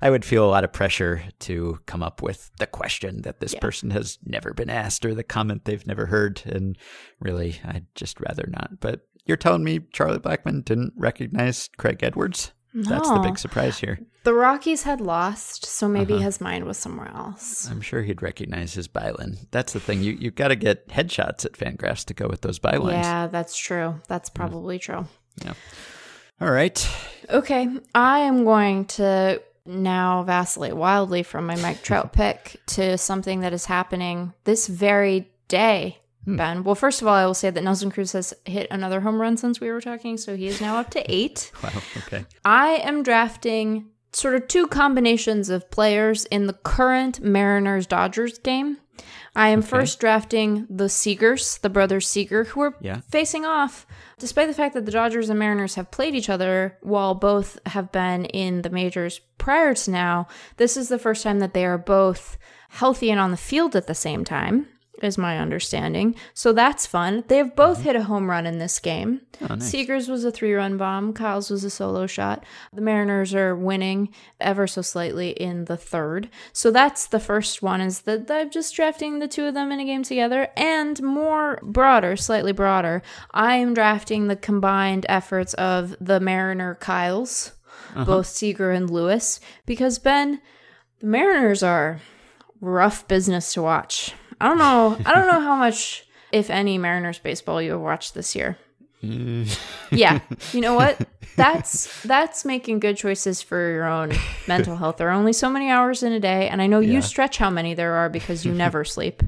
I would feel a lot of pressure to come up with the question that this person has never been asked or the comment they've never heard. And really, I'd just rather not. But you're telling me Charlie Blackmon didn't recognize Craig Edwards? That's the big surprise here. the Rockies had lost, so maybe uh-huh. his mind was somewhere else. I'm sure he'd recognize his byline. That's the thing. You you've got to get headshots at Fangraphs to go with those bylines. Yeah, that's true. That's probably true. Yeah. All right. Okay, I am going to now vacillate wildly from my Mike Trout pick to something that is happening this very day, Hmm. Ben. Well, first of all, I will say that Nelson Cruz has hit another home run since we were talking, so he is now up to eight. Wow. Okay. I am drafting sort of two combinations of players in the current Mariners Dodgers game. I am first drafting the Seagers, the brothers Seager, who are Yeah. facing off. Despite the fact that the Dodgers and Mariners have played each other while both have been in the majors prior to now, this is the first time that they are both healthy and on the field at the same time. Is my understanding. So that's fun. They have both mm-hmm. hit a home run in this game. Oh, nice. Seager's was a three run bomb, Kyle's was a solo shot. The Mariners are winning ever so slightly in the third. So that's the first one is that I'm just drafting the two of them in a game together. And more broader, slightly broader, I am drafting the combined efforts of the Mariner Kyles, uh-huh. both Seager and Lewis, because Ben, the Mariners are rough business to watch. I don't know. I don't know how much, if any, Mariners baseball you have watched this year. Mm. yeah, you know what? That's that's making good choices for your own mental health. There are only so many hours in a day, and I know Yeah. you stretch how many there are because you never sleep.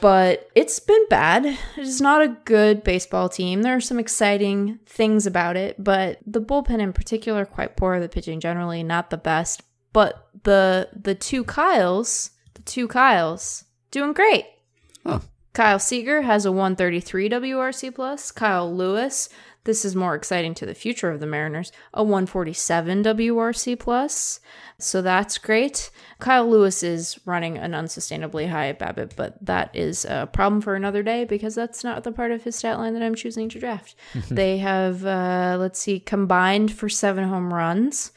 But it's been bad. It's not a good baseball team. There are some exciting things about it, but the bullpen in particular quite poor. The pitching generally not the best. But the the two Kyles, the two Kyles, doing great. Oh. Kyle Seager has a 133 WRC plus. Kyle Lewis, this is more exciting to the future of the Mariners, a 147 WRC plus. So that's great. Kyle Lewis is running an unsustainably high BABIP, but that is a problem for another day because that's not the part of his stat line that I'm choosing to draft. they have, uh, let's see, combined for seven home runs,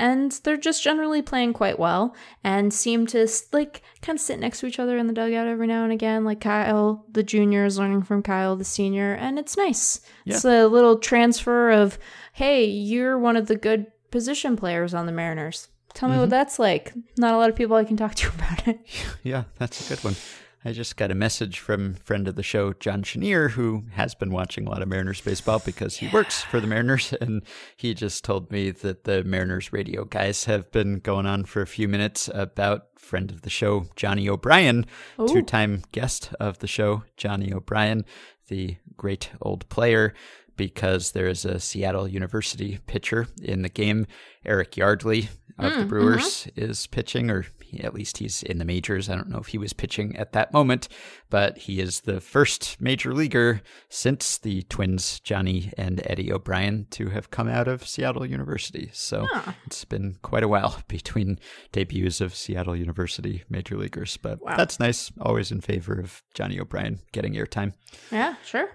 and they're just generally playing quite well and seem to like kind of sit next to each other in the dugout every now and again. Like Kyle, the junior, is learning from Kyle, the senior, and it's nice. It's a little transfer of, hey, you're one of the good position players on the Mariners. Tell me what mm-hmm. that's like. Not a lot of people I can talk to about it. Yeah, that's a good one. I just got a message from friend of the show, John Chenier, who has been watching a lot of Mariners baseball because he works for the Mariners, and he just told me that the Mariners radio guys have been going on for a few minutes about friend of the show, Johnny O'Brien, two-time guest of the show, Johnny O'Brien, the great old player because there is a Seattle University pitcher in the game. Eric Yardley of the mm, Brewers uh-huh. is pitching, or at least he's in the majors. I don't know if he was pitching at that moment, but he is the first major leaguer since the twins, Johnny and Eddie O'Brien, to have come out of Seattle University. So it's been quite a while between debuts of Seattle University major leaguers, but that's nice. Always in favor of Johnny O'Brien getting airtime. Yeah, sure.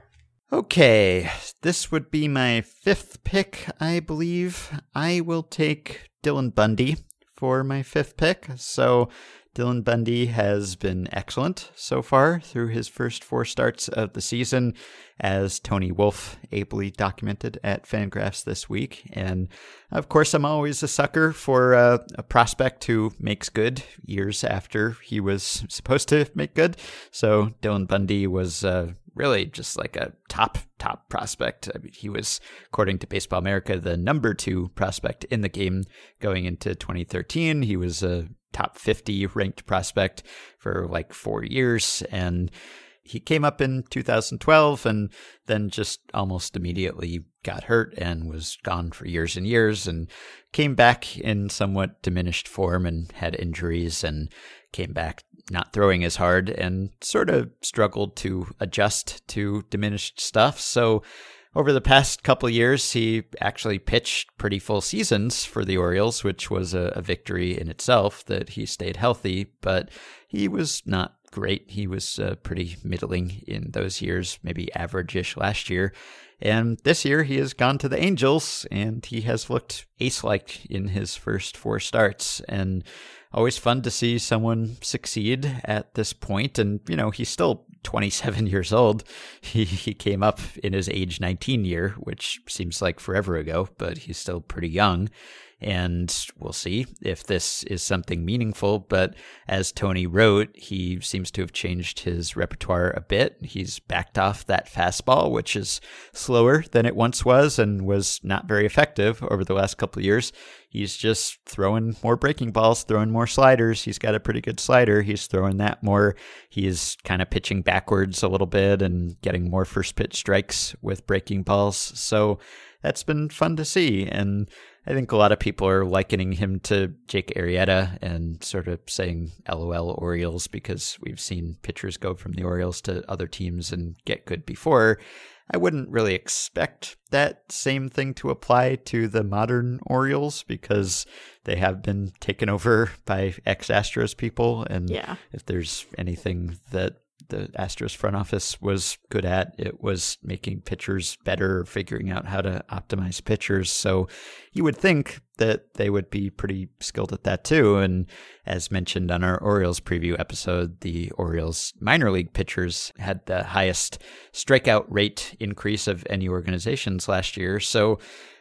Okay, this would be my fifth pick, I believe. I will take Dylan Bundy for my fifth pick. So, Dylan Bundy has been excellent so far through his first four starts of the season, as Tony Wolfe ably documented at Fangraphs this week. And of course, I'm always a sucker for uh, a prospect who makes good years after he was supposed to make good. So, Dylan Bundy was. Uh, really just like a top top prospect. I mean, he was, according to Baseball America, the number two prospect in the game going into 2013. He was a top 50 ranked prospect for like four years, and he came up in 2012 and then just almost immediately got hurt and was gone for years and years and came back in somewhat diminished form and had injuries and came back not throwing as hard and sort of struggled to adjust to diminished stuff. So over the past couple years, he actually pitched pretty full seasons for the Orioles, which was a, a victory in itself that he stayed healthy, but he was not great. He was uh, pretty middling in those years, maybe average-ish last year. And this year he has gone to the Angels and he has looked ace-like in his first four starts and always fun to see someone succeed at this point and you know he's still 27 years old he he came up in his age 19 year which seems like forever ago but he's still pretty young and we'll see if this is something meaningful. But as Tony wrote, he seems to have changed his repertoire a bit. He's backed off that fastball, which is slower than it once was and was not very effective over the last couple of years. He's just throwing more breaking balls, throwing more sliders. He's got a pretty good slider. He's throwing that more. He's kind of pitching backwards a little bit and getting more first pitch strikes with breaking balls. So that's been fun to see. And I think a lot of people are likening him to Jake Arrieta and sort of saying LOL Orioles because we've seen pitchers go from the Orioles to other teams and get good before. I wouldn't really expect that same thing to apply to the modern Orioles because they have been taken over by ex Astros people. And Yeah. if there's anything that the Astros front office was good at. It was making pitchers better, figuring out how to optimize pitchers. So you would think that they would be pretty skilled at that too. And as mentioned on our Orioles preview episode, the Orioles minor league pitchers had the highest strikeout rate increase of any organizations last year. So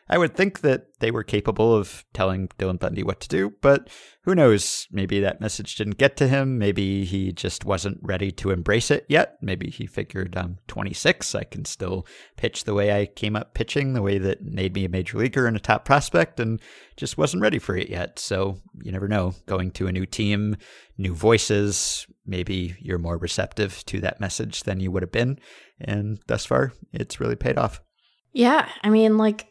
I would think that they were capable of telling Dylan Bundy what to do, but who knows? Maybe that message didn't get to him. Maybe he just wasn't ready to embrace it yet. Maybe he figured I'm 26. I can still pitch the way I came up pitching, the way that made me a major leaguer and a top prospect, and just wasn't ready for it yet. So you never know. Going to a new team, new voices, maybe you're more receptive to that message than you would have been. And thus far, it's really paid off. Yeah, I mean, like,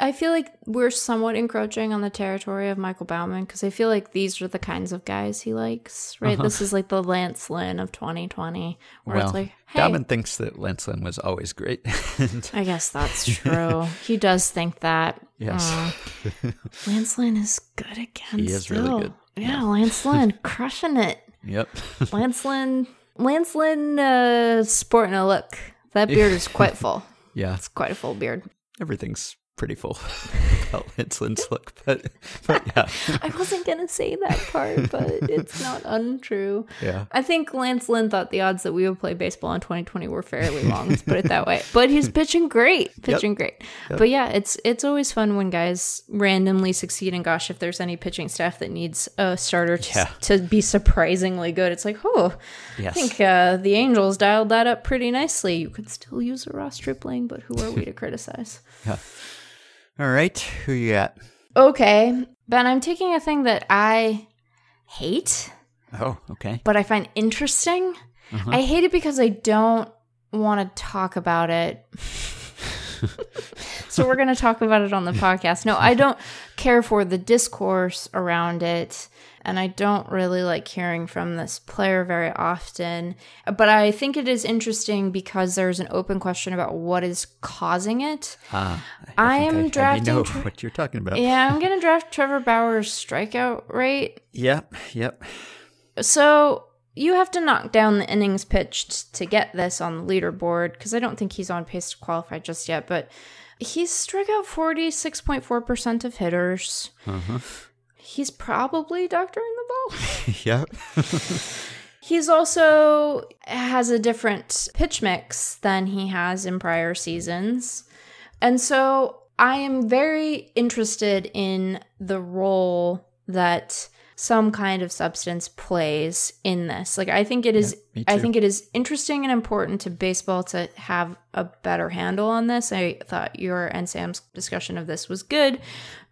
I feel like we're somewhat encroaching on the territory of Michael Bauman because I feel like these are the kinds of guys he likes, right? Uh-huh. This is like the Lance Lynn of 2020, where well, it's like, hey, Bauman thinks that Lance Lynn was always great. I guess that's true. he does think that. Yes. Uh, Lance Lynn is good again. He is really still. good. Yeah, Lance Lynn crushing it. yep. Lance Lynn, Lance Lynn, uh, sporting a look. That beard is quite full. Yeah. It's quite a full beard. Everything's pretty full about Lance Lynn's look, but but yeah. I wasn't gonna say that part, but it's not untrue. Yeah. I think Lance Lynn thought the odds that we would play baseball in 2020 were fairly long. Let's put it that way. But he's pitching great, pitching great. But yeah, it's it's always fun when guys randomly succeed. And gosh, if there's any pitching staff that needs a starter to, Yeah. to be surprisingly good, it's like, oh, I think uh, the Angels dialed that up pretty nicely. You could still use a Ross Stripling, but who are we to criticize? All right. Who you got? Okay, Ben, I'm taking a thing that I hate. Oh, okay. but I find interesting. Uh-huh. I hate it because I don't want to talk about it. so we're going to talk about it on the podcast. No, I don't care for the discourse around it. And I don't really like hearing from this player very often. But I think it is interesting because there's an open question about what is causing it. Ah, I think am I, I know what you're talking about. Yeah, I'm going to draft Trevor Bauer's strikeout rate Yep. Yep. So you have to knock down the innings pitched to get this on the leaderboard because I don't think he's on pace to qualify just yet. But he's struck out forty six point four percent of hitters. He's probably doctoring the ball. yep. He's also has a different pitch mix than he has in prior seasons. And so I am very interested in the role that some kind of substance plays in this. Like I think it is me I think it is interesting and important to baseball to have a better handle on this. I thought your and Sam's discussion of this was good.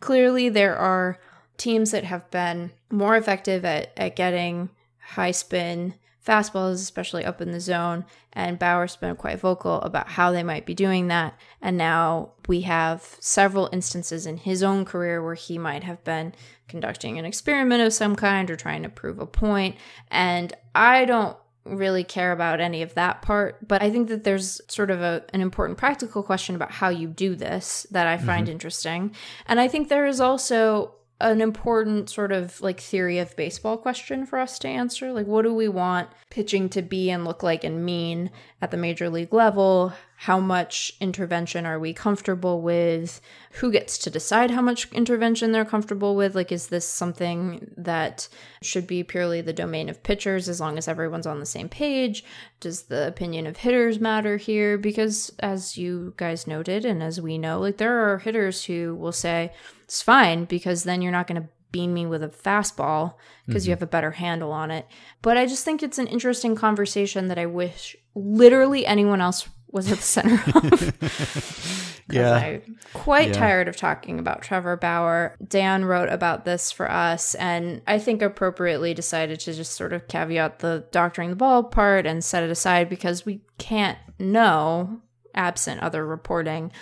Clearly there are teams that have been more effective at, at getting high spin fastballs, especially up in the zone. And Bauer's been quite vocal about how they might be doing that. And now we have several instances in his own career where he might have been conducting an experiment of some kind or trying to prove a point. And I don't really care about any of that part, but I think that there's sort of a, an important practical question about how you do this that I find mm-hmm. interesting. And I think there is also an important sort of like theory of baseball question for us to answer. Like, what do we want pitching to be and look like and mean at the major league level? How much intervention are we comfortable with? Who gets to decide how much intervention they're comfortable with? Like, is this something that should be purely the domain of pitchers as long as everyone's on the same page? Does the opinion of hitters matter here? Because as you guys noted, and as we know, like, there are hitters who will say, it's fine because then you're not going to beam me with a fastball because you mm-hmm. have a better handle on it. But I just think it's an interesting conversation that I wish literally anyone else was at the center of. Yeah. I'm quite Yeah. tired of talking about Trevor Bauer. Dan wrote about this for us, and I think appropriately decided to just sort of caveat the doctoring the ball part and set it aside because we can't know absent other reporting.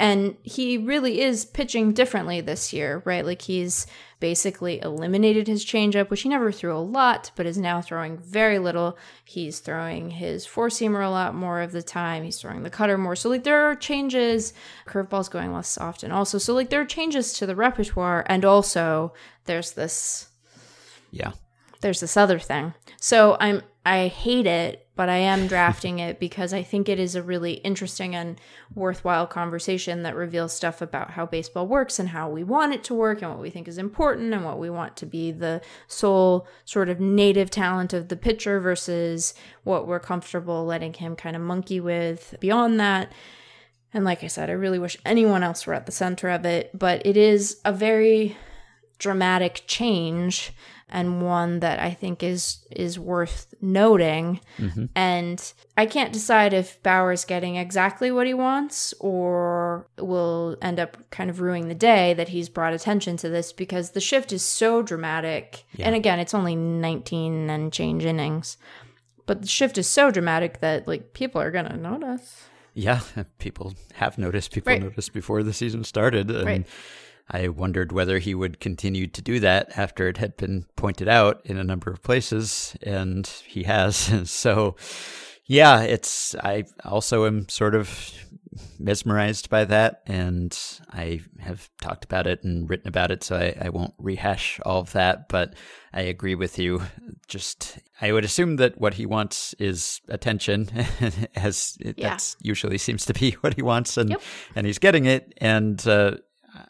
And he really is pitching differently this year, right? Like he's basically eliminated his changeup, which he never threw a lot, but is now throwing very little. He's throwing his four seamer a lot more of the time. He's throwing the cutter more. So, like, there are changes. Curveball's going less often, also. So, like, there are changes to the repertoire. And also, there's this Yeah. there's this other thing. So I'm I hate it, but I am drafting it because I think it is a really interesting and worthwhile conversation that reveals stuff about how baseball works and how we want it to work and what we think is important and what we want to be the sole sort of native talent of the pitcher versus what we're comfortable letting him kind of monkey with beyond that. And like I said, I really wish anyone else were at the center of it, but it is a very dramatic change and one that I think is is worth noting. Mm-hmm. And I can't decide if Bauer's getting exactly what he wants or will end up kind of ruining the day that he's brought attention to this because the shift is so dramatic. And again, it's only 19 and change innings. But the shift is so dramatic that like people are going to notice. Yeah, people have noticed. People Right. noticed before the season started. And Right. I wondered whether he would continue to do that after it had been pointed out in a number of places, and he has. so, yeah, it's. I also am sort of mesmerized by that, and I have talked about it and written about it, so I, I won't rehash all of that. But I agree with you. Just, I would assume that what he wants is attention, as Yeah. that's usually seems to be what he wants, and Yep. and he's getting it. And uh,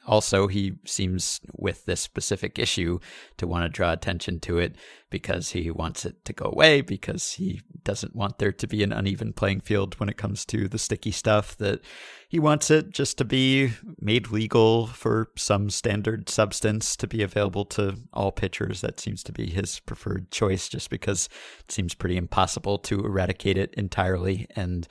also, he seems with this specific issue to want to draw attention to it because he wants it to go away because he doesn't want there to be an uneven playing field when it comes to the sticky stuff that he wants it just to be made legal for some standard substance to be available to all pitchers. That seems to be his preferred choice just because it seems pretty impossible to eradicate it entirely. And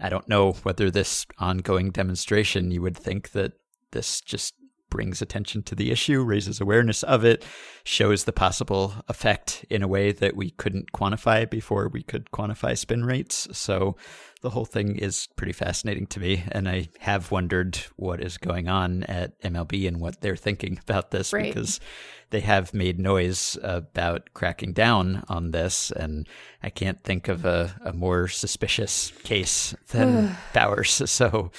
I don't know whether this ongoing demonstration you would think that this just brings attention to the issue, raises awareness of it, shows the possible effect in a way that we couldn't quantify before we could quantify spin rates. So the whole thing is pretty fascinating to me. And I have wondered what is going on at MLB and what they're thinking about this Right. because they have made noise about cracking down on this. And I can't think of a, a more suspicious case than Bauer's. So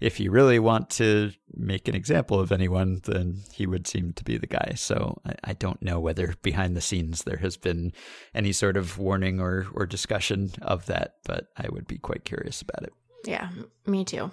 if you really want to make an example of anyone, then he would seem to be the guy. So I, I don't know whether behind the scenes there has been any sort of warning or, or discussion of that, but I would be quite curious about it. Yeah, me too.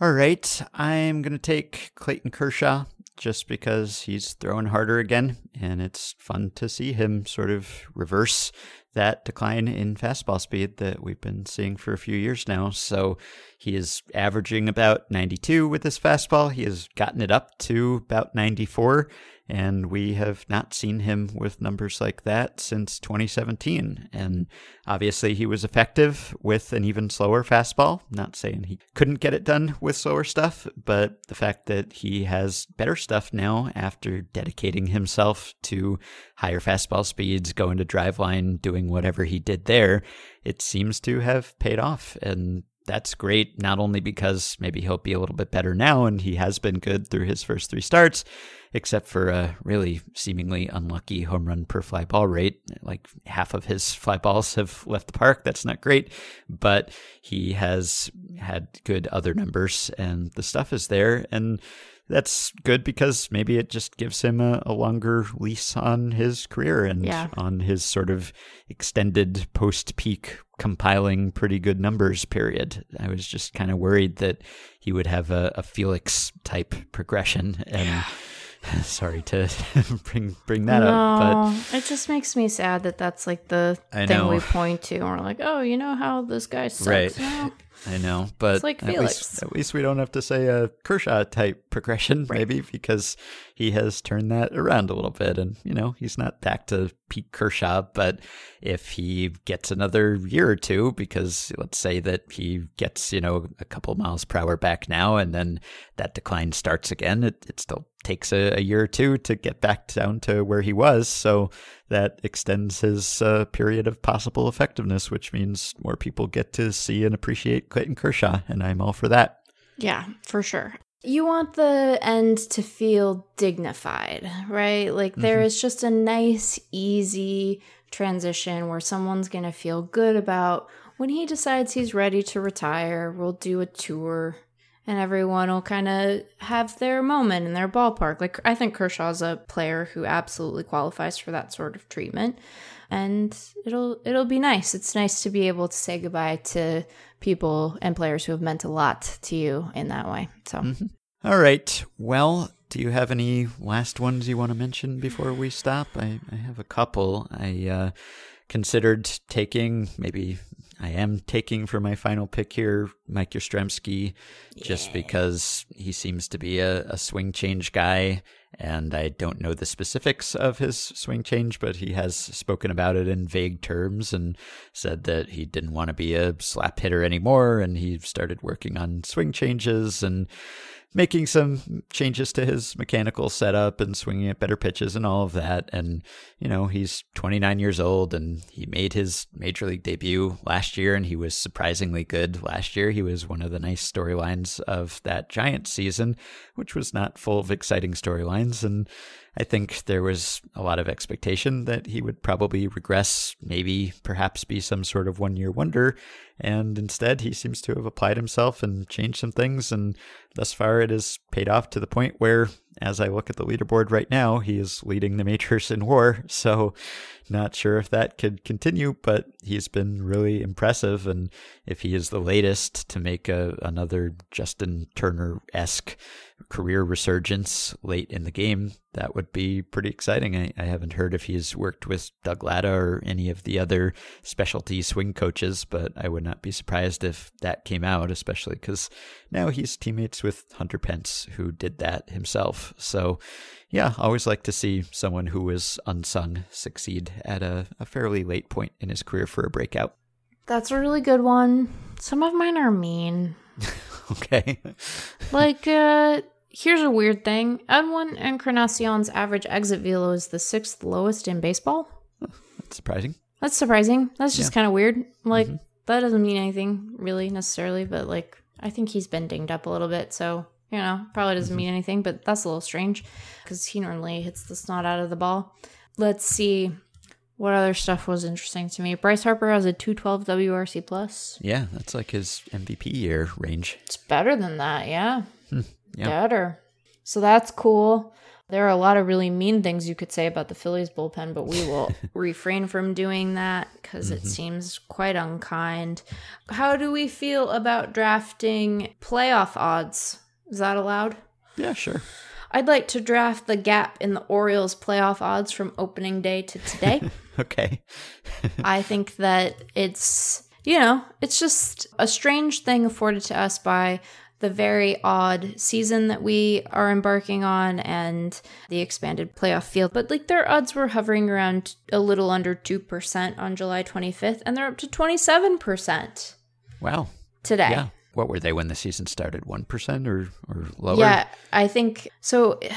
All right, I'm going to take Clayton Kershaw just because he's throwing harder again, and it's fun to see him sort of reverse that decline in fastball speed that we've been seeing for a few years now. So he is averaging about 92 with his fastball. He has gotten it up to about 94, and we have not seen him with numbers like that since 2017. And obviously, he was effective with an even slower fastball. Not saying he couldn't get it done with slower stuff, but the fact that he has better stuff now after dedicating himself to higher fastball speeds, going to Driveline, doing whatever he did there, it seems to have paid off. And that's great, not only because maybe he'll be a little bit better now, and he has been good through his first three starts, except for a really seemingly unlucky home run per fly ball rate. Like half of his fly balls have left the park. That's not great, but he has had good other numbers, and the stuff is there. And that's good because maybe it just gives him a, a longer lease on his career and Yeah. on his sort of extended post peak compiling pretty good numbers period. I was just kind of worried that he would have a, a Felix type progression and sorry to bring bring that up, but no, it just makes me sad that that's like the I thing know. we point to, and we're like, oh, you know how this guy sucks. Right. now? I know, but It's like at least, at least we don't have to say a Kershaw type progression, maybe, because he has turned that around a little bit. And, you know, he's not back to Pete Kershaw, but if he gets another year or two, because let's say that he gets, you know, a couple miles per hour back now, and then that decline starts again, it, it still takes a, a year or two to get back down to where he was. So that extends his uh, period of possible effectiveness, which means more people get to see and appreciate Clayton Kershaw, and I'm all for that. Yeah, for sure. You want the end to feel dignified, right? Like there mm-hmm. is just a nice, easy transition where someone's going to feel good about when he decides he's ready to retire, we'll do a tour and everyone will kind of have their moment in their ballpark. Like I think Kershaw's a player who absolutely qualifies for that sort of treatment. And it'll it'll be nice. It's nice to be able to say goodbye to people and players who have meant a lot to you in that way. So All right. Well, do you have any last ones you want to mention before we stop? I, I have a couple. I uh, considered taking, maybe I am taking for my final pick here, Mike Yastrzemski, just because he seems to be a, a swing change guy. And I don't know the specifics of his swing change, but he has spoken about it in vague terms and said that he didn't want to be a slap hitter anymore. And he started working on swing changes and making some changes to his mechanical setup and swinging at better pitches and all of that. And, you know, he's 29 years old and he made his major league debut last year and he was surprisingly good last year. He was one of the nice storylines of that Giant season, which was not full of exciting storylines. And I think there was a lot of expectation that he would probably regress, maybe perhaps be some sort of one year wonder. And instead, he seems to have applied himself and changed some things. And thus far, it has paid off to the point where, as I look at the leaderboard right now, he is leading the majors in war. So, not sure if that could continue, but he's been really impressive. And if he is the latest to make a, another Justin Turner esque career resurgence late in the game, that would be pretty exciting. I, I, haven't heard if he's worked with Doug Latta or any of the other specialty swing coaches, but I would not be surprised if that came out, especially because now he's teammates with Hunter Pence, who did that himself. So, yeah, always like to see someone who was unsung succeed at a, a fairly late point in his career for a breakout. that's a really good one. Some of mine are mean. Okay. Like, uh, here's a weird thing Edwin Encarnacion's average exit velo is the sixth lowest in baseball. That's surprising. That's surprising. That's just Yeah. kind of weird. Like, mm-hmm. that doesn't mean anything really necessarily, but like, I think he's been dinged up a little bit. So, you know, probably doesn't mm-hmm. mean anything, but that's a little strange because he normally hits the snot out of the ball. Let's see. What other stuff was interesting to me? Bryce Harper has a 212 WRC plus. Yeah, that's like his MVP year range. It's better than that, yeah. Yeah. Better. So that's cool. There are a lot of really mean things you could say about the Phillies bullpen, but we will refrain from doing that because it mm-hmm. seems quite unkind. How do we feel about drafting playoff odds? Is that allowed? Yeah, sure. I'd like to draft the gap in the Orioles playoff odds from opening day to today. Okay. I think that it's, you know, it's just a strange thing afforded to us by the very odd season that we are embarking on and the expanded playoff field. But like their odds were hovering around a little under 2% on July 25th, and they're up to 27% Wow. today. Yeah. What were they when the season started? 1% or, or lower? Yeah, I think so.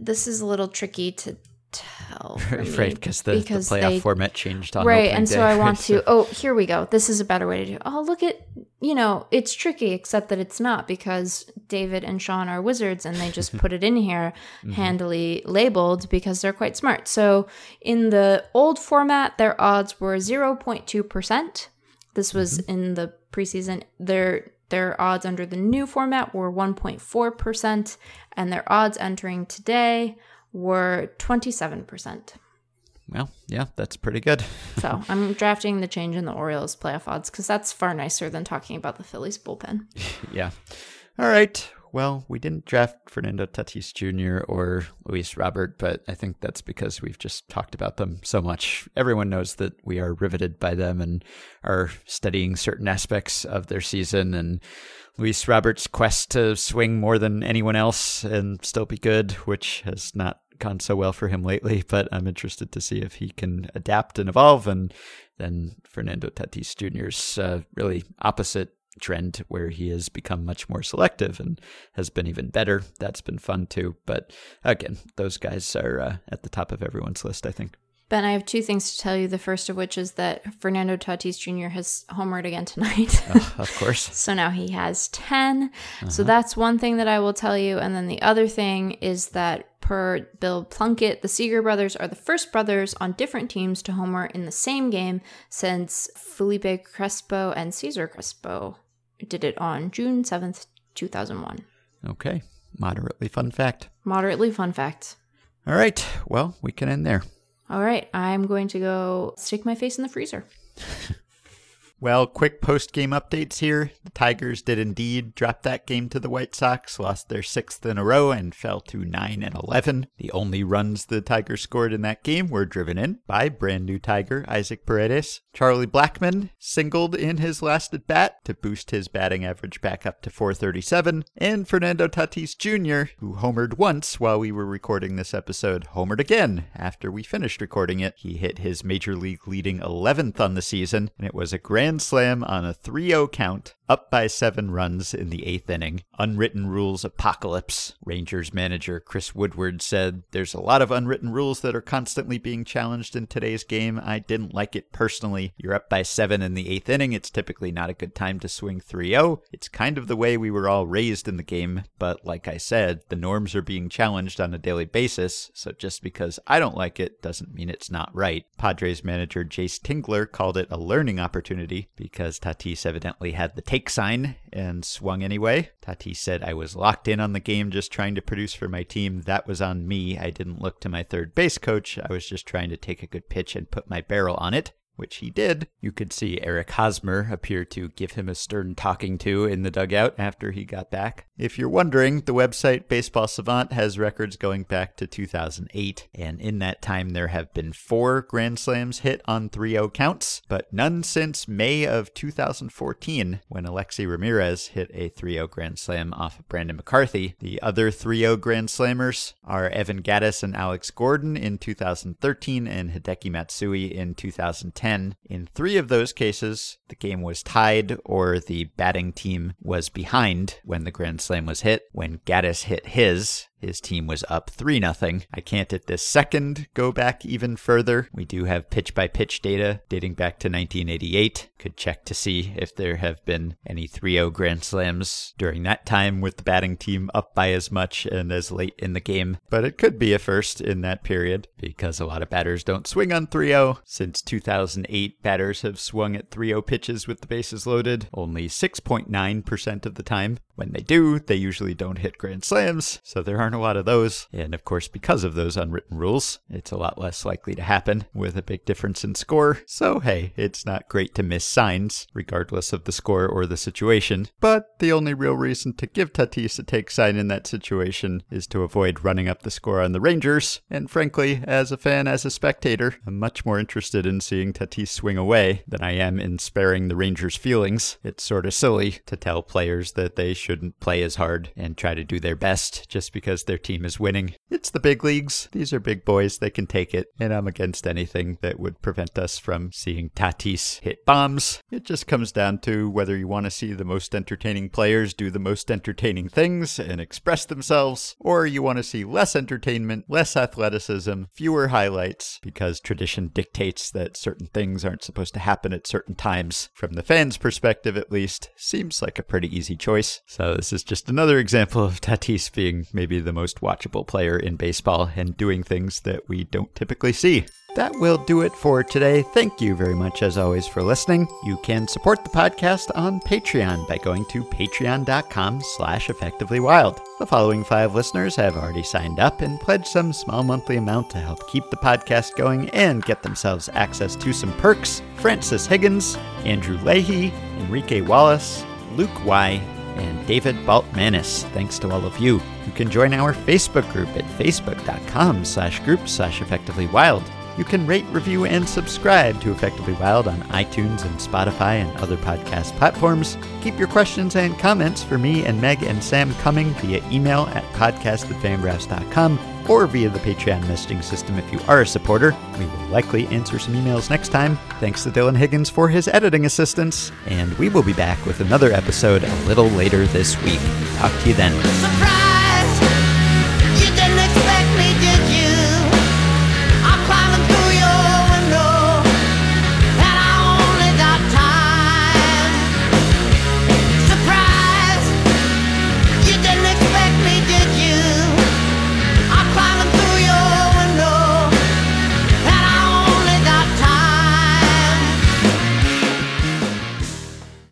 This is a little tricky to tell. right, because the, the playoff they- format changed on right and so day, i right? want to oh here we go this is a better way to do it. oh look at you know it's tricky except that it's not because david and sean are wizards and they just put it in here Mm-hmm. handily labeled because they're quite smart so in the old format their odds were 0.2% this was Mm-hmm. in the preseason their their odds under the new format were 1.4% and their odds entering today were 27% Well, yeah, that's pretty good. so I'm drafting the change in the Orioles playoff odds because that's far nicer than talking about the Phillies bullpen. yeah. All right. Well, we didn't draft Fernando Tatis Jr. or Luis Robert, but I think that's because we've just talked about them so much. Everyone knows that we are riveted by them and are studying certain aspects of their season. And Luis Robert's quest to swing more than anyone else and still be good, which has not gone so well for him lately, but I'm interested to see if he can adapt and evolve. And then Fernando Tatis Jr.'s uh, really opposite trend where he has become much more selective and has been even better. That's been fun too. But again, those guys are uh, at the top of everyone's list, I think. Ben, I have two things to tell you. The first of which is that Fernando Tatis Jr. has homered again tonight. Uh, of course. So now he has 10. So uh-huh. that's one thing that I will tell you. And then the other thing is that per Bill Plunkett, the Seager brothers are the first brothers on different teams to homer in the same game since Felipe Crespo and Cesar Crespo did it on June 7th, 2001. Okay. Moderately fun fact. Moderately fun fact. All right. Well, we can end there. All right, I'm going to go stick my face in the freezer. Well, quick post game updates here. The Tigers did indeed drop that game to the White Sox, lost their sixth in a row, and fell to 9 and 11. The only runs the Tigers scored in that game were driven in by brand new Tiger Isaac Paredes. Charlie Blackmon singled in his last at bat to boost his batting average back up to 437, and Fernando Tatis Jr., who homered once while we were recording this episode, homered again after we finished recording it. He hit his major league leading 11th on the season, and it was a grand grand slam on a 3 0 count, up by seven runs in the eighth inning. Unwritten rules apocalypse. Rangers manager Chris Woodward said, There's a lot of unwritten rules that are constantly being challenged in today's game. I didn't like it personally. You're up by seven in the eighth inning. It's typically not a good time to swing 3 0. It's kind of the way we were all raised in the game, but like I said, the norms are being challenged on a daily basis, so just because I don't like it doesn't mean it's not right. Padres manager Jayce Tingler called it a learning opportunity because Tatis evidently had the take sign and swung anyway. Tatis said, I was locked in on the game just trying to produce for my team. That was on me. I didn't look to my third base coach. I was just trying to take a good pitch and put my barrel on it which he did. You could see Eric Hosmer appear to give him a stern talking to in the dugout after he got back. If you're wondering, the website Baseball Savant has records going back to 2008, and in that time there have been four Grand Slams hit on 3 0 counts, but none since May of 2014 when Alexei Ramirez hit a 3 0 Grand Slam off of Brandon McCarthy. The other 3 0 Grand Slammers are Evan Gattis and Alex Gordon in 2013 and Hideki Matsui in 2010. In three of those cases, the game was tied or the batting team was behind when the Grand Slam was hit. When Gattis hit his, his team was up 3 0. I can't at this second go back even further. We do have pitch by pitch data dating back to 1988. Could check to see if there have been any 3 0 Grand Slams during that time with the batting team up by as much and as late in the game. But it could be a first in that period because a lot of batters don't swing on 3 0. Since 2008, batters have swung at 3 0 pitches with the bases loaded only 6.9% of the time. When they do, they usually don't hit Grand Slams, so there aren't a lot of those. And of course, because of those unwritten rules, it's a lot less likely to happen with a big difference in score. So hey, it's not great to miss signs, regardless of the score or the situation. But the only real reason to give Tatis a take sign in that situation is to avoid running up the score on the Rangers. And frankly, as a fan, as a spectator, I'm much more interested in seeing Tatis swing away than I am in sparing the Rangers' feelings. It's sort of silly to tell players that they should shouldn't play as hard and try to do their best just because their team is winning. It's the big leagues. These are big boys. They can take it. And I'm against anything that would prevent us from seeing Tatis hit bombs. It just comes down to whether you want to see the most entertaining players do the most entertaining things and express themselves, or you want to see less entertainment, less athleticism, fewer highlights, because tradition dictates that certain things aren't supposed to happen at certain times. From the fans' perspective, at least, seems like a pretty easy choice. So this is just another example of Tatis being maybe the most watchable player in baseball and doing things that we don't typically see. That will do it for today. Thank you very much, as always, for listening. You can support the podcast on Patreon by going to patreon.com slash effectivelywild. The following five listeners have already signed up and pledged some small monthly amount to help keep the podcast going and get themselves access to some perks. Francis Higgins, Andrew Leahy, Enrique Wallace, Luke Y., and David Baltmanis. Thanks to all of you. You can join our Facebook group at facebook.com slash group slash effectively wild. You can rate, review, and subscribe to Effectively Wild on iTunes and Spotify and other podcast platforms. Keep your questions and comments for me and Meg and Sam coming via email at podcast at or via the Patreon messaging system if you are a supporter. We will likely answer some emails next time. Thanks to Dylan Higgins for his editing assistance, and we will be back with another episode a little later this week. Talk to you then. Surprise!